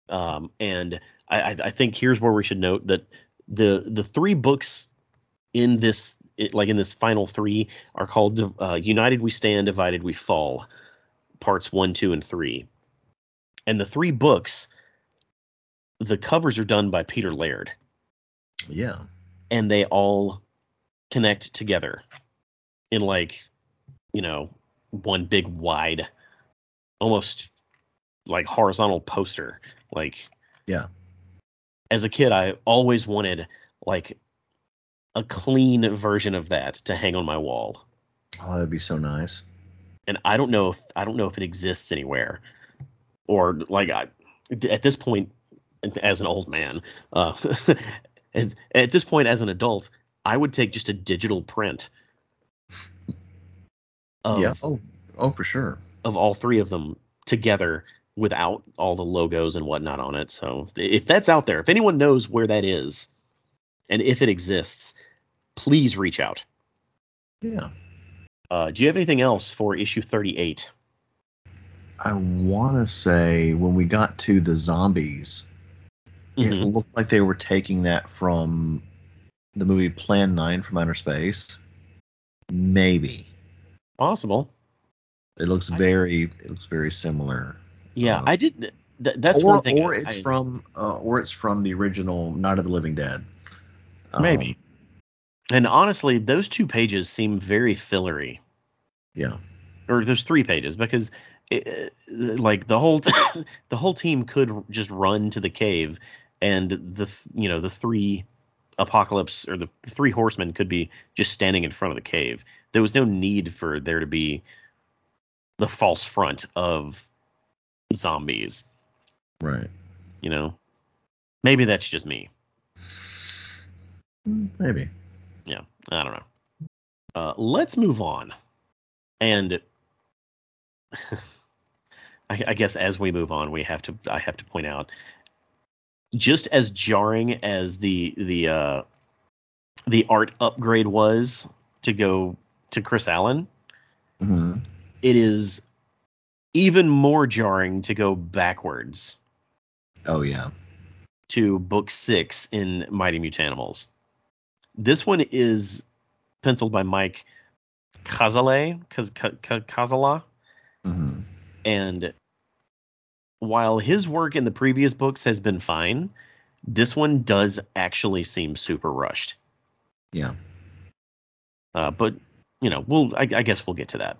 Um, and I, I, I think here's where we should note that the the three books in this it, like in this final three are called uh, United We Stand, Divided We Fall, parts one, two, and three. and the three books, the covers are done by Peter Laird, Yeah. and they all connect together in like, you know, one big wide, almost like horizontal poster. Like, Yeah. as a kid, I always wanted like a clean version of that to hang on my wall. Oh, that'd be so nice. and I don't know if I don't know if it exists anywhere, or like I, at this point, as an old man, uh, <laughs> at, at this point as an adult, I would take just a digital print of yeah. Oh, oh, for sure. of all three of them together without all the logos and whatnot on it. So if that's out there, if anyone knows where that is, and if it exists, please reach out. Yeah. Uh, do you have anything else for issue 38? I want to say when we got to the zombies, it Mhm. looked like they were taking that from the movie Plan 9 from Outer Space. Maybe. Possible. It looks very it looks very similar. Yeah, Uh, I did. Th- that's or, one thing. or I- it's I- from uh, or it's from the original Night of the Living Dead. Um, Maybe. And honestly, those two pages seem very fillery, Yeah. or those three pages, because it, like the whole <coughs> the whole team could just run to the cave, and the th- you know the three apocalypse or the three horsemen could be just standing in front of the cave. There was no need for there to be the false front of zombies. Right. You know, maybe that's just me. Mm, Maybe. yeah, I don't know. Uh, let's move on. And <laughs> I, I guess as we move on, we have to I have to point out just as jarring as the the uh, the art upgrade was to go to Chris Allen, hmm it is even more jarring to go backwards Oh yeah. to book six in Mighty Mutanimals. This one is penciled by Mike Kazaleh, Kaz, Ka- Ka- Kazala, hmm and while his work in the previous books has been fine, this one does actually seem super rushed. Yeah. Uh, but you know, we'll I, I guess we'll get to that.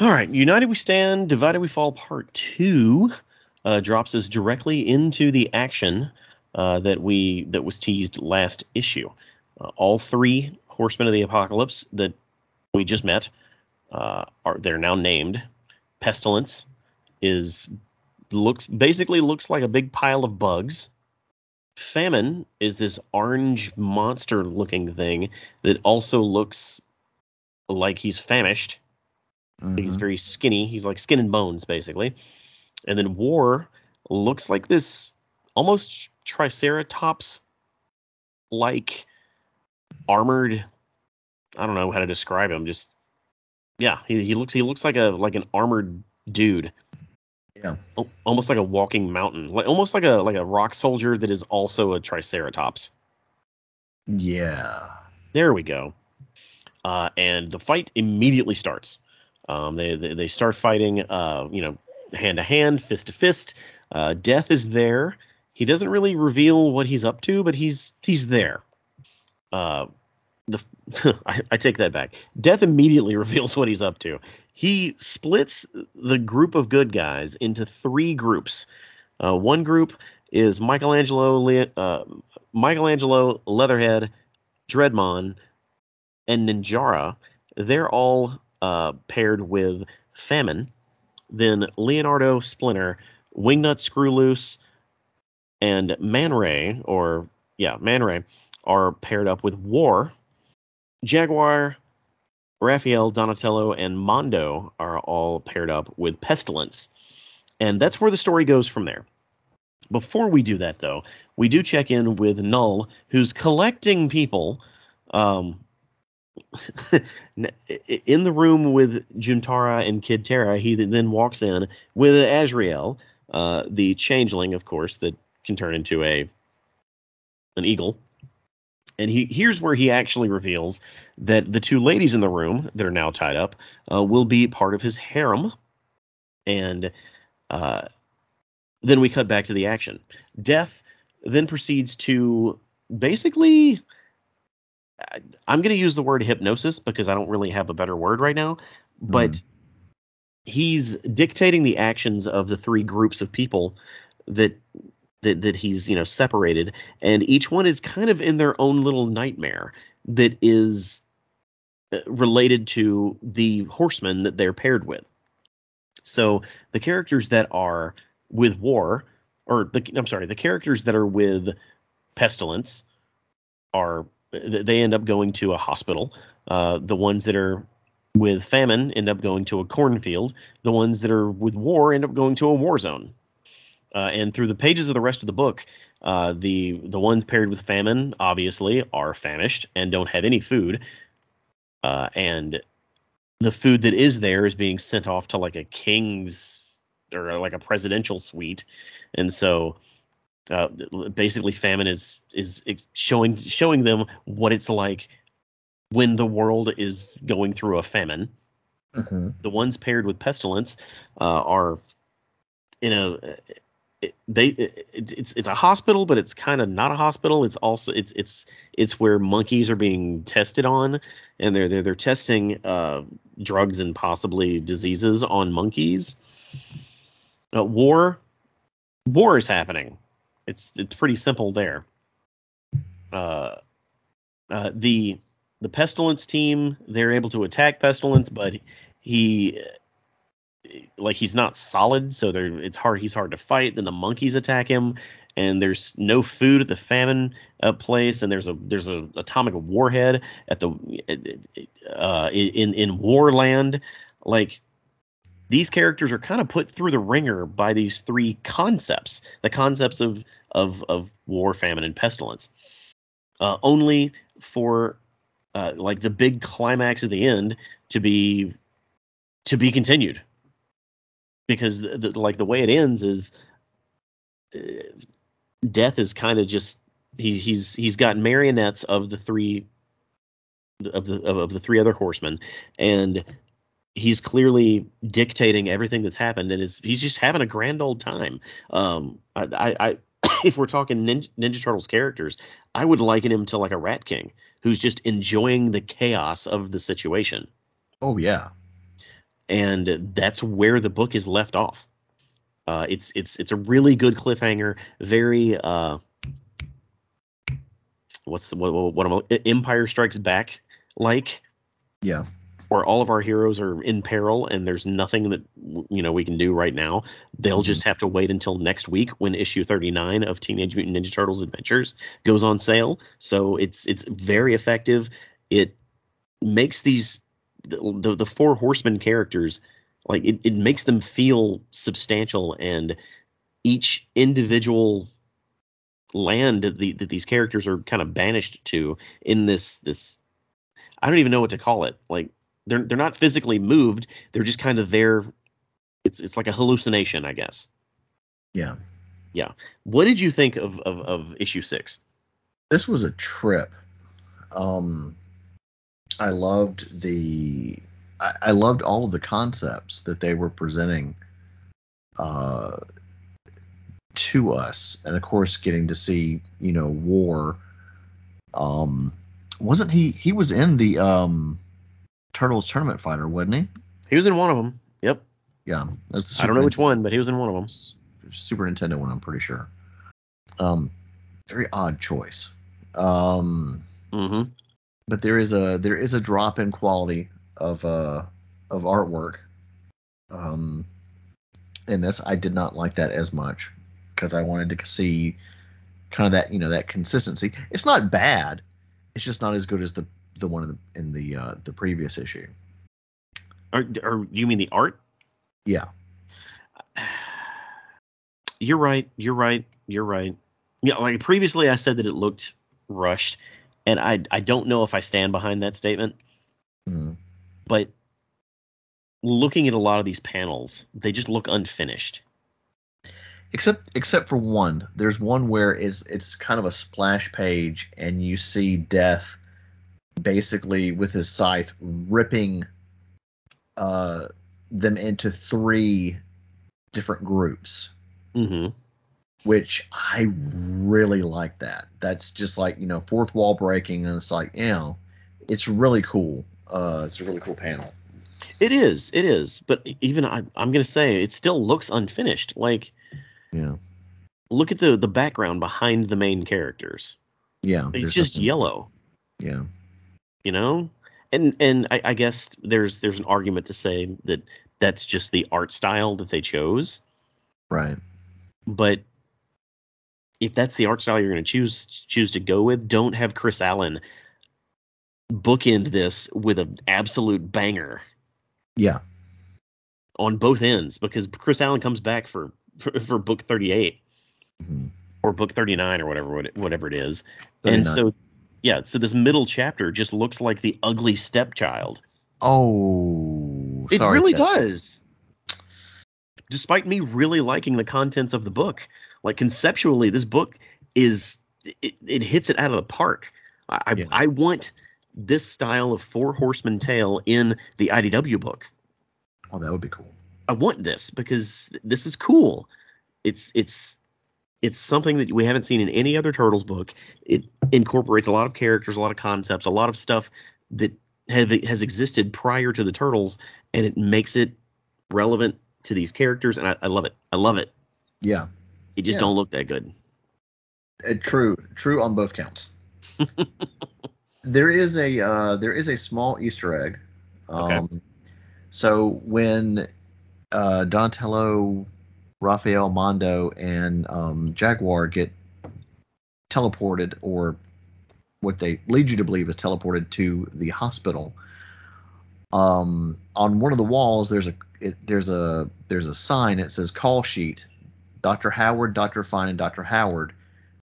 All right, United We Stand, Divided We Fall, Part Two uh, drops us directly into the action uh, that we that was teased last issue. Uh, all three Horsemen of the Apocalypse that we just met uh, are they're now named. Pestilence is looks basically looks like a big pile of bugs. Famine is this orange monster looking thing that also looks like he's famished. He's Mhm. very skinny. He's like skin and bones, basically. And then War looks like this almost Triceratops like armored. I don't know how to describe him. Just yeah, he, he looks he looks like a like an armored dude, Yeah. Almost like a walking mountain, like almost like a like a rock soldier that is also a Triceratops. Yeah. There we go. Uh, and the fight immediately starts. Um, they, they they start fighting, uh, you know, hand to hand, fist to fist. Uh, Death is there. He doesn't really reveal what he's up to, but he's he's there. The <laughs> I, I take that back. Death immediately <laughs> reveals what he's up to. He splits the group of good guys into three groups. Uh, one group is Michelangelo, Le- uh, Michelangelo, Leatherhead, Dreadmon, and Ninjara. They're all uh, paired with Famine. Then Leonardo, Splinter, Wingnut, Screwloose, and Man Ray, or yeah, Man Ray, are paired up with War. Jaguar, Raphael, Donatello, and Mondo are all paired up with Pestilence. And that's where the story goes from there. Before we do that, though, we do check in with Null, who's collecting people um, <laughs> in the room with Juntara and Kid Terra. He then walks in with Azrael, uh, the changeling, of course, that can turn into a an eagle. And he here's where he actually reveals that the two ladies in the room that are now tied up uh, will be part of his harem, and uh, then we cut back to the action. Death then proceeds to basically I'm going to use the word hypnosis because I don't really have a better word right now, but Mm. he's dictating the actions of the three groups of people that that that he's, you know, separated and each one is kind of in their own little nightmare that is uh, related to the horsemen that they're paired with. So the characters that are with war, or the I'm sorry, the characters that are with pestilence are they end up going to a hospital. Uh, the ones that are with famine end up going to a cornfield. The ones that are with war end up going to a war zone. Uh, and through the pages of the rest of the book, uh, the the ones paired with famine obviously are famished and don't have any food. Uh, and the food that is there is being sent off to like a king's or like a presidential suite, and so uh, basically famine is is showing showing them what it's like when the world is going through a famine. hmm The ones paired with pestilence uh, are in a they it, it's it's a hospital, but it's kind of not a hospital. It's also it's it's it's where monkeys are being tested on, and they're they're they're testing uh, drugs and possibly diseases on monkeys. Uh, war, war is happening. It's it's pretty simple there. Uh, uh, the the pestilence team they're able to attack pestilence, but he like he's not solid, so they're it's hard he's hard to fight. Then the monkeys attack him, and there's no food at the famine uh, place, and there's a there's a atomic warhead at the uh, in in Warland. Like these characters are kind of put through the ringer by these three concepts, the concepts of of of war, famine, and pestilence. Uh, only for uh, like the big climax at the end to be to be continued because the, the, like the way it ends is uh, death is kind of just he he's he's got marionettes of the three of the of, of the three other horsemen and he's clearly dictating everything that's happened and is he's just having a grand old time um i i, I <coughs> if we're talking ninja, ninja turtles characters i would liken him to like a rat king who's just enjoying the chaos of the situation Oh yeah. And that's where the book is left off. Uh, it's it's it's a really good cliffhanger, very uh, what's the, what what am I, Empire Strikes Back like, Yeah. where all of our heroes are in peril and there's nothing that you know we can do right now. They'll Mhm. just have to wait until next week when issue 39 of Teenage Mutant Ninja Turtles Adventures goes on sale. So it's it's very effective. It makes these the the, the four horsemen characters like it, it makes them feel substantial and each individual land that, the, that these characters are kind of banished to in this this I don't even know what to call it. Like they're they're not physically moved. They're just kind of there. It's it's like a hallucination, I guess. Yeah. Yeah. What did you think of of, of issue six? This was a trip. Um, I loved the. I, I loved all of the concepts that they were presenting. Uh, to us, and of course, getting to see you know war. Um, wasn't he? He was in the um, Turtles Tournament Fighter, wasn't he? He was in one of them. Yep. Yeah, that's I don't know which one, but he was in one of them. Super Nintendo one, I'm pretty sure. Um, very odd choice. Um, Mm-hmm. But there is a there is a drop in quality of uh of artwork. Um, in this, I did not like that as much because I wanted to see kind of that you know that consistency. It's not bad. It's just not as good as the the one in the in the uh, the previous issue. Or, or you mean the art? Yeah. You're right. You're right. You're right. Yeah, like previously I said that it looked rushed, and I I don't know if I stand behind that statement, Mm. but looking at a lot of these panels, they just look unfinished. Except except for one. There's one where it's it's kind of a splash page and you see Death basically with his scythe ripping uh them into three different groups. Mm-hmm. Which I really like that. That's just like you know fourth wall breaking, and it's like you know, it's really cool. Uh, it's a really cool panel. It is. It is. But even I, I'm gonna say it still looks unfinished. Like Yeah, look at the the background behind the main characters. yeah. It's just nothing- yellow. Yeah, you know and and I, I guess there's there's an argument to say that that's just the art style that they chose right. but if that's the art style you're going to choose choose to go with don't have chris allan bookend this with an absolute banger. Yeah, on both ends because chris allan comes back for for, for book 38 Mhm. or book 39 or whatever whatever it is. And so yeah so this middle chapter just looks like the ugly stepchild. Oh, It sorry, really Ted. does. Despite me really liking the contents of the book, like conceptually, this book is it, it hits it out of the park. I I- Yeah. I want this style of four horseman tale in the IDW book. Oh, that would be cool. I want this because this is cool. It's it's it's something that we haven't seen in any other Turtles book. It incorporates a lot of characters, a lot of concepts, a lot of stuff that have has existed prior to the Turtles, and it makes it relevant to these characters, and I, I love it. I love it. Yeah, It just Yeah. don't look that good. uh, true, true on both counts. <laughs> there is a uh, there is a small Easter egg. Okay. Um, So when uh, Donatello, Raphael, Mondo, and um, Jagwar get teleported, or what they lead you to believe is teleported to the hospital, um, on one of the walls there's a it, there's a there's a sign that says call sheet, Dr. Howard, Dr. Fine, and Dr. Howard,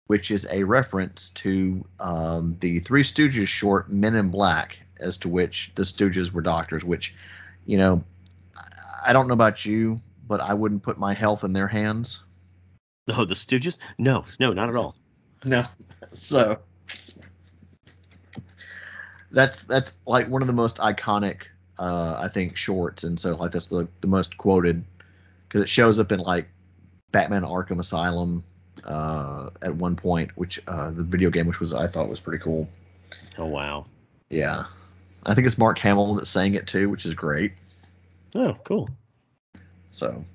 which is a reference to um, the Three Stooges short Men in Black, as to which the Stooges were doctors. Which, you know, I- don't know about you, but I wouldn't put my health in their hands. Oh, the Stooges? No, no, not at all. No. <laughs> So that's that's like one of the most iconic, uh, I think, shorts, and so like that's the the most quoted because it shows up in like Batman Arkham Asylum uh, at one point, which uh, the video game, which was I thought was pretty cool. Oh wow. Yeah, I think it's Mark Hamill that sang it too, which is great. Oh, cool. So,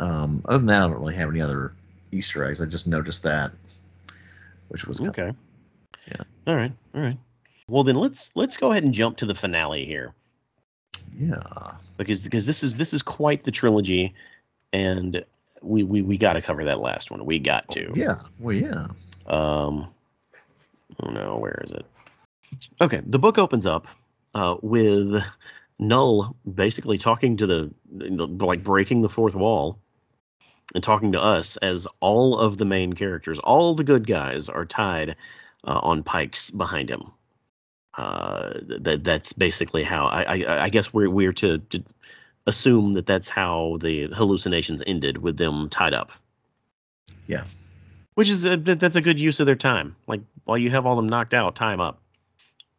um, other than that, I don't really have any other Easter eggs. I just noticed that, which was Okay. Yeah. All right. All right. Well, then let's let's go ahead and jump to the finale here. yeah, because because this is this is quite the trilogy, and we we, we got to cover that last one. We got to. yeah, well, yeah, Um. Oh no, where is it? Okay, the book opens up uh, with Null basically talking to the like breaking the fourth wall and talking to us as all of the main characters, all the good guys, are tied uh, on pikes behind him. Uh, that that's basically how I I, I guess we're we're to, to assume that that's how the hallucinations ended with them tied up. Yeah. Which is a, that, that's a good use of their time. Like while you have all them knocked out, tie 'em up.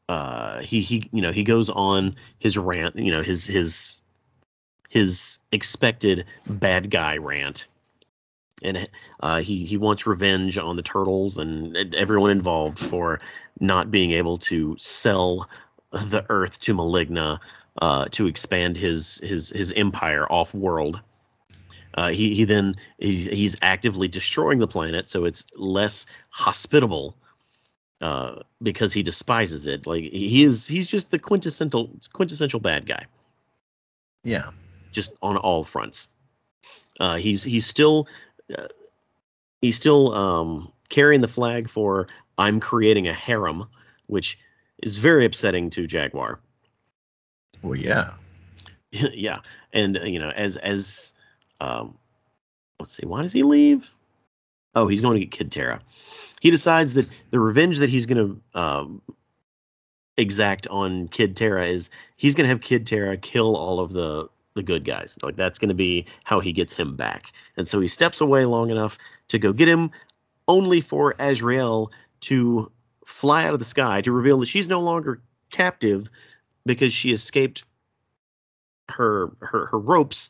Uh, he he you know he goes on his rant, you know his his his expected bad guy rant, and uh, he he wants revenge on the turtles and everyone involved for not being able to sell the Earth to Maligna uh, to expand his his his empire off world. Uh, he he then he's he's actively destroying the planet so it's less hospitable uh, because he despises it. Like he is he's just the quintessential quintessential bad guy yeah, just on all fronts. Uh, he's he's still uh, he's still um, carrying the flag for I'm creating a harem, which is very upsetting to Jagwar. Well, yeah, <laughs> yeah, and you know as as um, let's see, why does he leave? Oh, he's going to get Kid Terra. He decides that the revenge that he's going to um, exact on Kid Terra is he's going to have Kid Terra kill all of the the good guys. Like that's going to be how he gets him back. And so he steps away long enough to go get him, only for Azrael to fly out of the sky to reveal that she's no longer captive because she escaped her her her ropes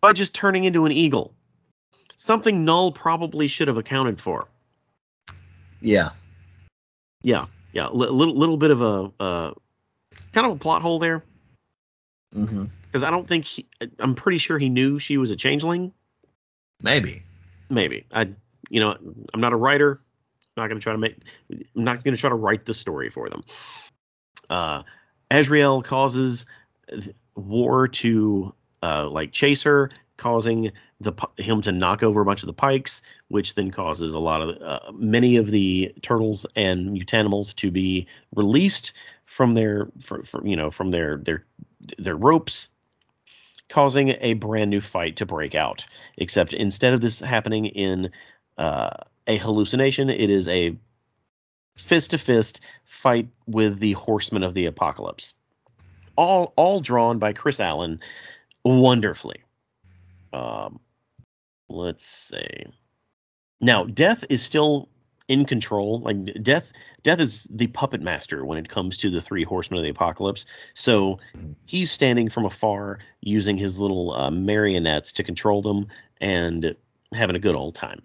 by just turning into an eagle. something Null probably should have accounted for. Yeah. Yeah, yeah, a little little bit of a uh, kind of a plot hole there because I don't think he, I'm pretty sure he knew she was a changeling. Maybe. Maybe I, you know, I'm not a writer. I'm not gonna try to make. I'm not gonna try to write the story for them. Uh, Azrael causes war to uh, like chase her, causing the him to knock over a bunch of the pikes, which then causes a lot of uh, many of the turtles and mutanimals to be released from their from, from you know from their their their ropes causing a brand new fight to break out. Except instead of this happening in uh, a hallucination, it is a fist to fist fight with the Horsemen of the Apocalypse. All all drawn by Chris Allan wonderfully. Um, let's see. Now, Death is still in control. Like Death, Death is the puppet master when it comes to the three Horsemen of the Apocalypse. So he's standing from afar, using his little uh, marionettes to control them and having a good old time.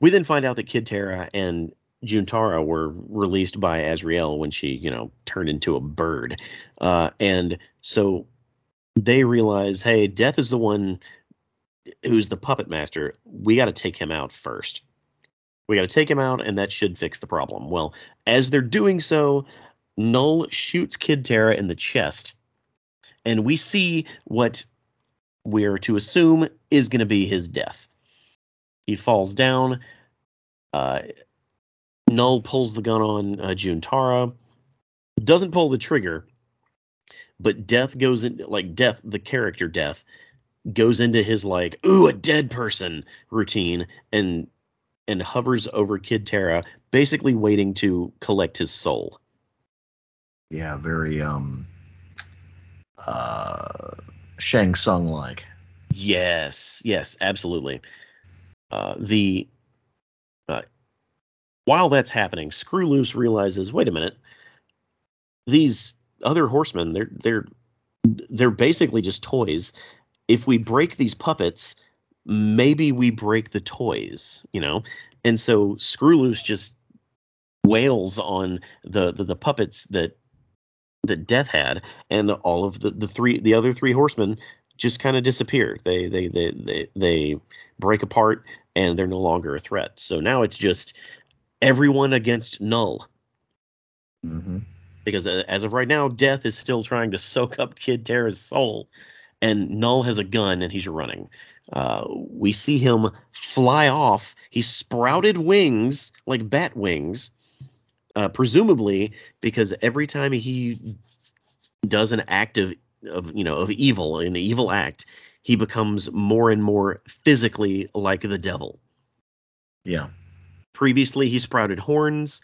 We then find out that Kid Terra and Juntara were released by Azrael when she, you know, turned into a bird. Uh, and so they realize, hey, Death is the one who's the puppet master. We got to take him out first. We got to take him out, and that should fix the problem. Well, as they're doing so, Null shoots Kid Terra in the chest, and we see what we're to assume is going to be his death. He falls down. Uh, Null pulls the gun on uh, Juntara, doesn't pull the trigger, but Death goes in like Death, the character Death, goes into his like ooh a dead person routine and and hovers over Kid Terra, basically waiting to collect his soul. Yeah, very um uh Shang Tsung like. Yes, yes, absolutely. Uh, the while that's happening, Screwloose realizes, wait a minute, these other horsemen, they're they're they're basically just toys. If we break these puppets, maybe we break the toys, you know. And so Screwloose just wails on the the, the puppets that that Death had, and all of the the three the other three horsemen just kind of disappear. They they they they they break apart and they're no longer a threat. So now it's just everyone against Null Mm-hmm. because uh, as of right now, Death is still trying to soak up Kid Terra's soul, and Null has a gun and he's running. Uh, we see him fly off. He sprouted wings like bat wings, uh, presumably because every time he does an act of, of you know of evil, an evil act, he becomes more and more physically like the devil. Yeah. Previously, he sprouted horns.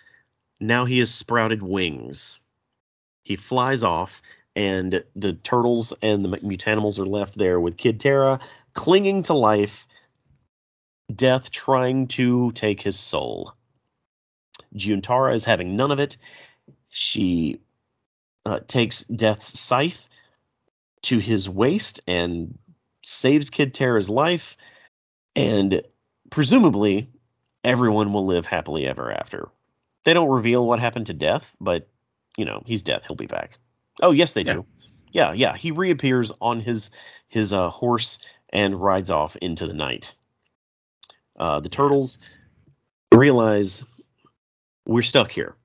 Now he has sprouted wings. He flies off, and the turtles and the mutanimals are left there with Kid Terra clinging to life, Death trying to take his soul. Juntara is having none of it. She uh, takes Death's scythe to his waist and saves Kid Terra's life, and presumably everyone will live happily ever after. They don't reveal what happened to Death, but you know he's Death. He'll be back. Oh yes, they do. Yeah, yeah. He reappears on his his uh, horse and rides off into the night. Uh, the turtles realize we're stuck here,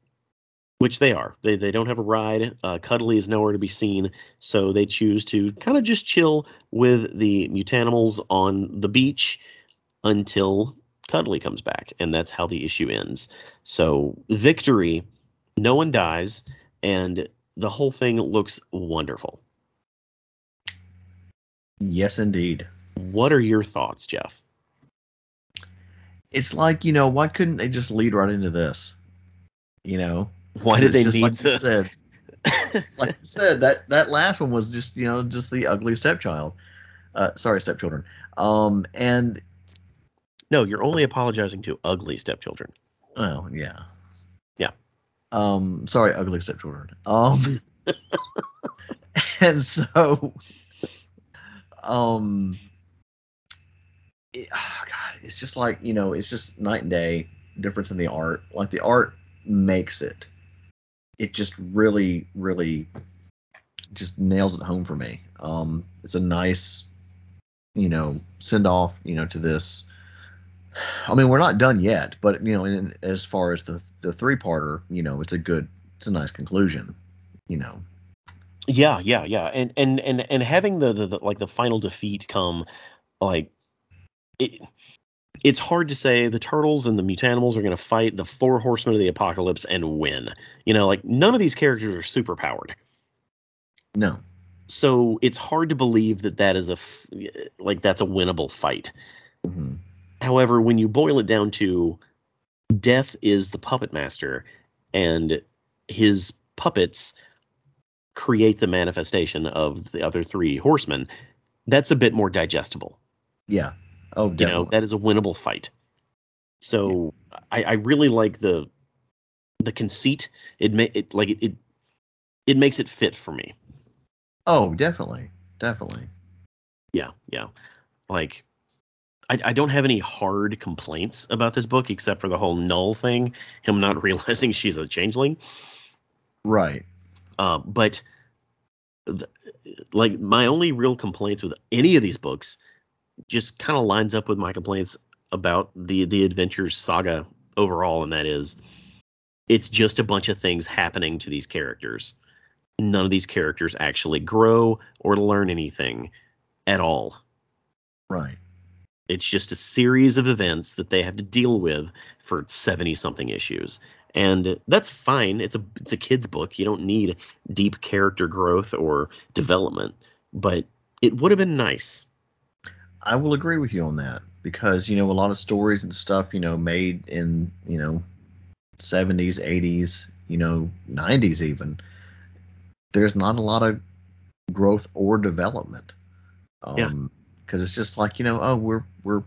which they are. They they don't have a ride. Uh, Cudley is nowhere to be seen, so they choose to kind of just chill with the mutanimals on the beach until Cudley comes back, and that's how the issue ends. So victory, no one dies, and the whole thing looks wonderful. Yes, indeed. What are your thoughts, Jeff? It's like you know, why couldn't they just lead right into this? You know, Why did they just need like you to? said, <laughs> like you said that that last one was just you know just the ugly stepchild. Uh, sorry, stepchildren. Um, and No, you're only apologizing to ugly stepchildren. Oh yeah, Yeah. Um, sorry, ugly stepchildren. Um, <laughs> and so, um, it- ah, it's just like you know, it's just night and day difference in the art. Like the art makes it. It just really, really, just nails it home for me. Um, it's a nice, you know, send off, you know, to this. I mean, we're not done yet, but you know, in, as far as the the three parter, you know, it's a good, it's a nice conclusion. You know, Yeah, yeah, yeah, and and and and having the, the, the like the final defeat come, like it, it's hard to say the turtles and the mutanimals are going to fight the four horsemen of the apocalypse and win. You know, like none of these characters are super powered, no, so it's hard to believe that that is a f- like that's a winnable fight. hmm However, when you boil it down to Death is the puppet master, and his puppets create the manifestation of the other three horsemen, that's a bit more digestible. yeah, oh, You know, that is a winnable fight. So I, I really like the the conceit. It ma- it like it, it it makes it fit for me. oh, definitely, definitely. Yeah, yeah. Like I, I don't have any hard complaints about this book except for the whole null thing, him not <laughs> realizing she's a changeling. Right. Uh, but th- like my only real complaints with any of these books just kind of lines up with my complaints about the the adventures saga overall, and that is it's just a bunch of things happening to these characters. None of these characters actually grow or learn anything at all. Right. It's just a series of events that they have to deal with for 70 something issues. And that's fine. It's a it's a kids book. You don't need deep character growth or development, but it would have been nice. I will agree with you on that because you know a lot of stories and stuff you know made in you know 70s, 80s, you know 90s even. There's not a lot of growth or development. Um, Yeah. Because it's just like you know oh we're we're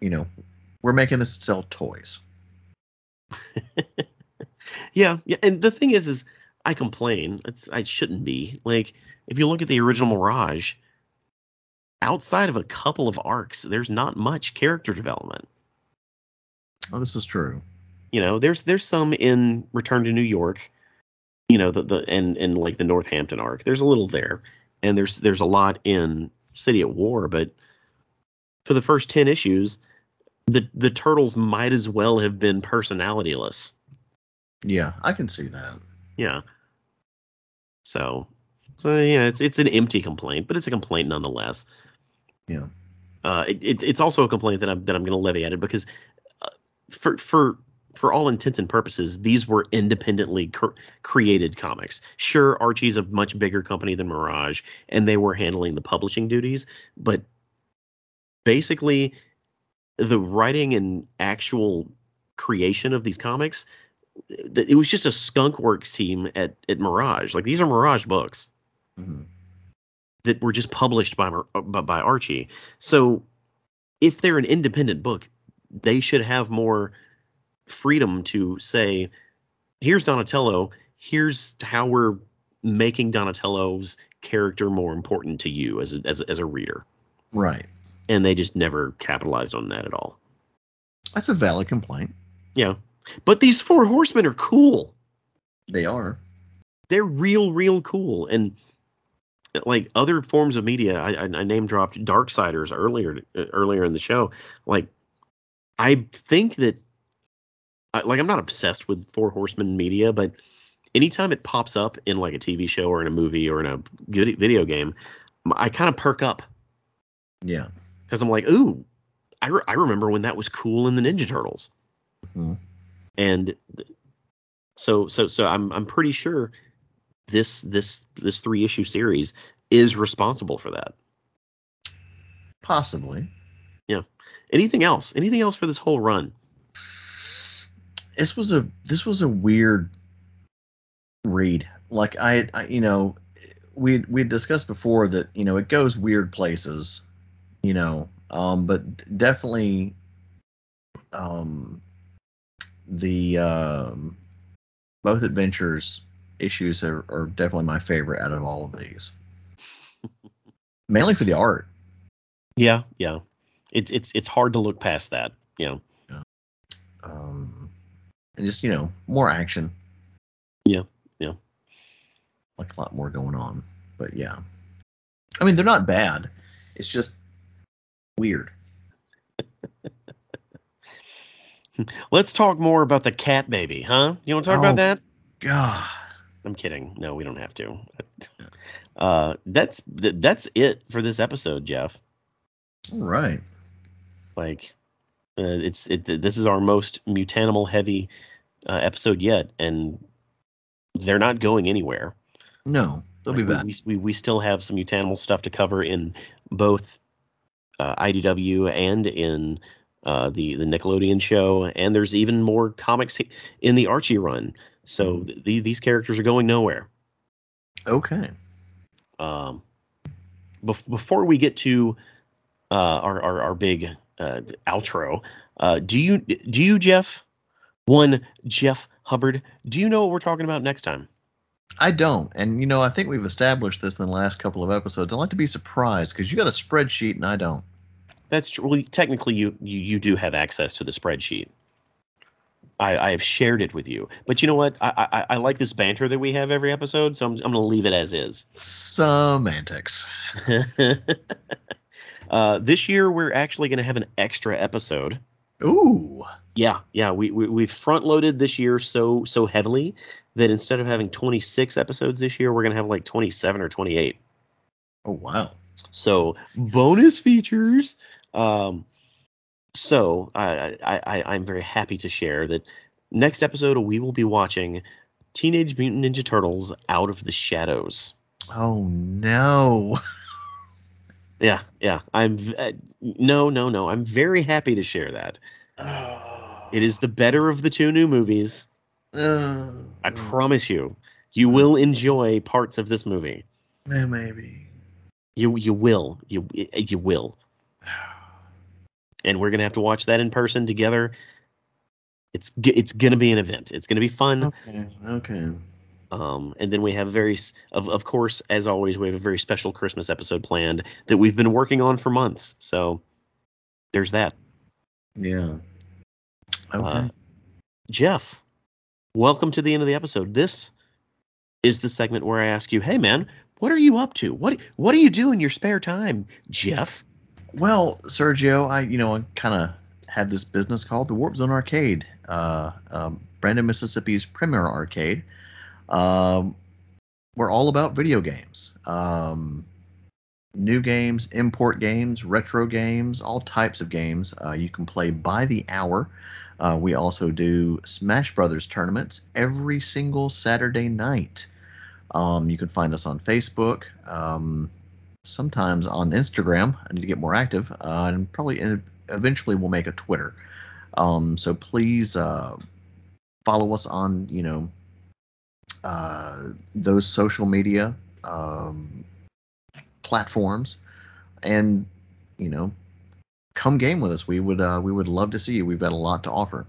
you know we're making this sell toys. <laughs> Yeah, yeah. And the thing is is I complain. It's I shouldn't be. Like if you look at the original Mirage, outside of a couple of arcs, there's not much character development. Oh, this is true. you know there's there's some in return to new york you know the the and and like the northampton arc there's a little there and there's there's a lot in city at war but for the first 10 issues the the turtles might as well have been personalityless Yeah, I can see that. yeah so so yeah it's it's an empty complaint but it's a complaint nonetheless Yeah. uh, it, it, it's also a complaint that I'm that I'm going to levy at it because uh, for for for all intents and purposes, these were independently cr- created comics. Sure, Archie's a much bigger company than Mirage, and they were handling the publishing duties, but basically, the writing and actual creation of these comics, it was just a Skunk Works team at at Mirage. Like these are Mirage books hmm that were just published by by, by Archie. So if they're an independent book, they should have more freedom to say, here's Donatello, here's how we're making Donatello's character more important to you as a, as a, as a reader. Right. And they just never capitalized on that at all. That's a valid complaint. Yeah. But these four horsemen are cool. They are. they're real, real cool. And like other forms of media, I, I, I name dropped Darksiders earlier earlier in the show. Like I think that I, like I'm not obsessed with Four Horsemen media, but anytime it pops up in like a TV show or in a movie or in a good video game, I kind of perk up Yeah. because I'm like, ooh, I, re- I remember when that was cool in the Ninja Turtles. Mhm. and so so so I'm I'm pretty sure this this this three issue series is responsible for that. Possibly. Yeah. Anything else? Anything else for this whole run? This was a this was a weird read. Like I, I you know, we we discussed before that you know it goes weird places, you know, um, but definitely, um, the um, both adventures issues are, are definitely my favorite out of all of these. Mainly for the art. Yeah, yeah. it's it's it's hard to look past that. You know. And just you know more action. Yeah. Yeah. Like a lot more going on. But yeah. I mean they're not bad. It's just weird. <laughs> Let's talk more about the cat baby, huh? You want to talk Oh. about that? God. I'm kidding. No, we don't have to. <laughs> Uh, that's that's it for this episode, Jeff. All right. Like, uh, it's it. This is our most mutanimal heavy uh, episode yet, and they're not going anywhere. No, they'll Like, be back. We, we we still have some mutanimal stuff to cover in both uh, IDW and in uh, the the Nickelodeon show, and there's even more comics in the Archie run. So Mm-hmm. th- these characters are going nowhere. Okay. Um, bef- before we get to uh, our, our our big uh, outro, uh, do you do you Jeff one Jeff Hubbard? Do you know what we're talking about next time? I don't. And you know, I think we've established this in the last couple of episodes. I like to be surprised because you got a spreadsheet and I don't. That's true. Well, technically, you, you you do have access to the spreadsheet. I, I have shared it with you, but you know what? I, I I like this banter that we have every episode, so I'm I'm gonna leave it as is. Semantics. <laughs> uh, this year we're actually gonna have an extra episode. Ooh. Yeah, yeah, we, we we've front loaded this year so so heavily that instead of having 26 episodes this year, we're gonna have like 27 or 28. Oh wow. So bonus features. Um, so I, I, I I'm very happy to share that next episode we will be watching Teenage Mutant Ninja Turtles Out of the Shadows. Oh no. <laughs> Yeah, yeah. I'm uh, no, no, no. I'm very happy to share that. It is the better of the two new movies. Uh, I promise you, you will enjoy parts of this movie. eh, maybe. You you will you you will. <sighs> and we're gonna have to watch that in person together. It's it's gonna be an event. It's gonna be fun. Okay. Okay. Um, and then we have very of of course as always we have a very special Christmas episode planned that we've been working on for months. So there's that. Yeah. Okay. Uh, Jeff, welcome to the end of the episode. This is the segment where I ask you, "Hey man, what are you up to? What what do you do in your spare time, Jeff?" Well, Sergio, I you know I kind of have this business called the Warp Zone Arcade, uh, um, Brandon, Mississippi's premier arcade. Um, we're all about video games, um, new games, import games, retro games, all types of games. Uh, you can play by the hour. Uh, we also do Smash Brothers tournaments every single Saturday night. Um, you can find us on Facebook. Um, sometimes on Instagram. I need to get more active, uh, and probably in, eventually we'll make a Twitter. Um, so please uh, follow us on you know uh, those social media um, platforms, and you know come game with us. We would uh, we would love to see you. We've got a lot to offer.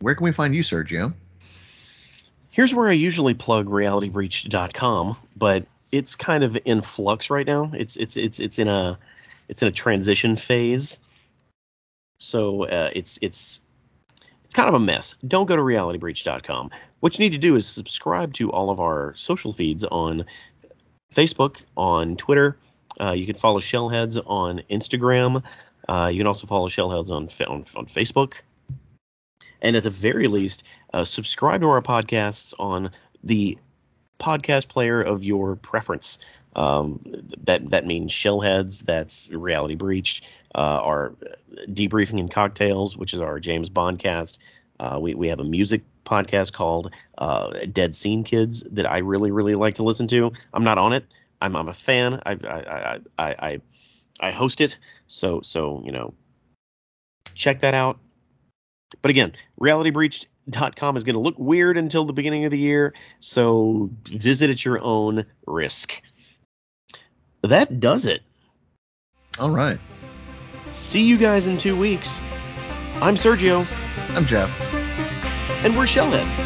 Where can we find you, Sergio? Here's where I usually plug realitybreach.com, but it's kind of in flux right now. It's it's it's it's in a it's in a transition phase. So uh, it's it's it's kind of a mess. Don't go to realitybreach.com. What you need to do is subscribe to all of our social feeds on Facebook, on Twitter. Uh, you can follow Shellheads on Instagram. Uh, you can also follow Shellheads on on, on Facebook. And at the very least, uh, subscribe to our podcasts on the podcast player of your preference. Um, that that means Shellheads, that's Reality Breached, uh, our Debriefing and Cocktails, which is our James Bond cast. Uh, we, we have a music podcast called uh, Dead Scene Kids that I really, really like to listen to. I'm not on it. I'm, I'm a fan. I, I, I, I, I, host it. So, so, you know, check that out. But again, reality realitybreached.com is going to look weird until the beginning of the year, so visit at your own risk. That does it. All right, See you guys in two weeks. I'm Sergio, I'm Jeff. and we're Shellheads.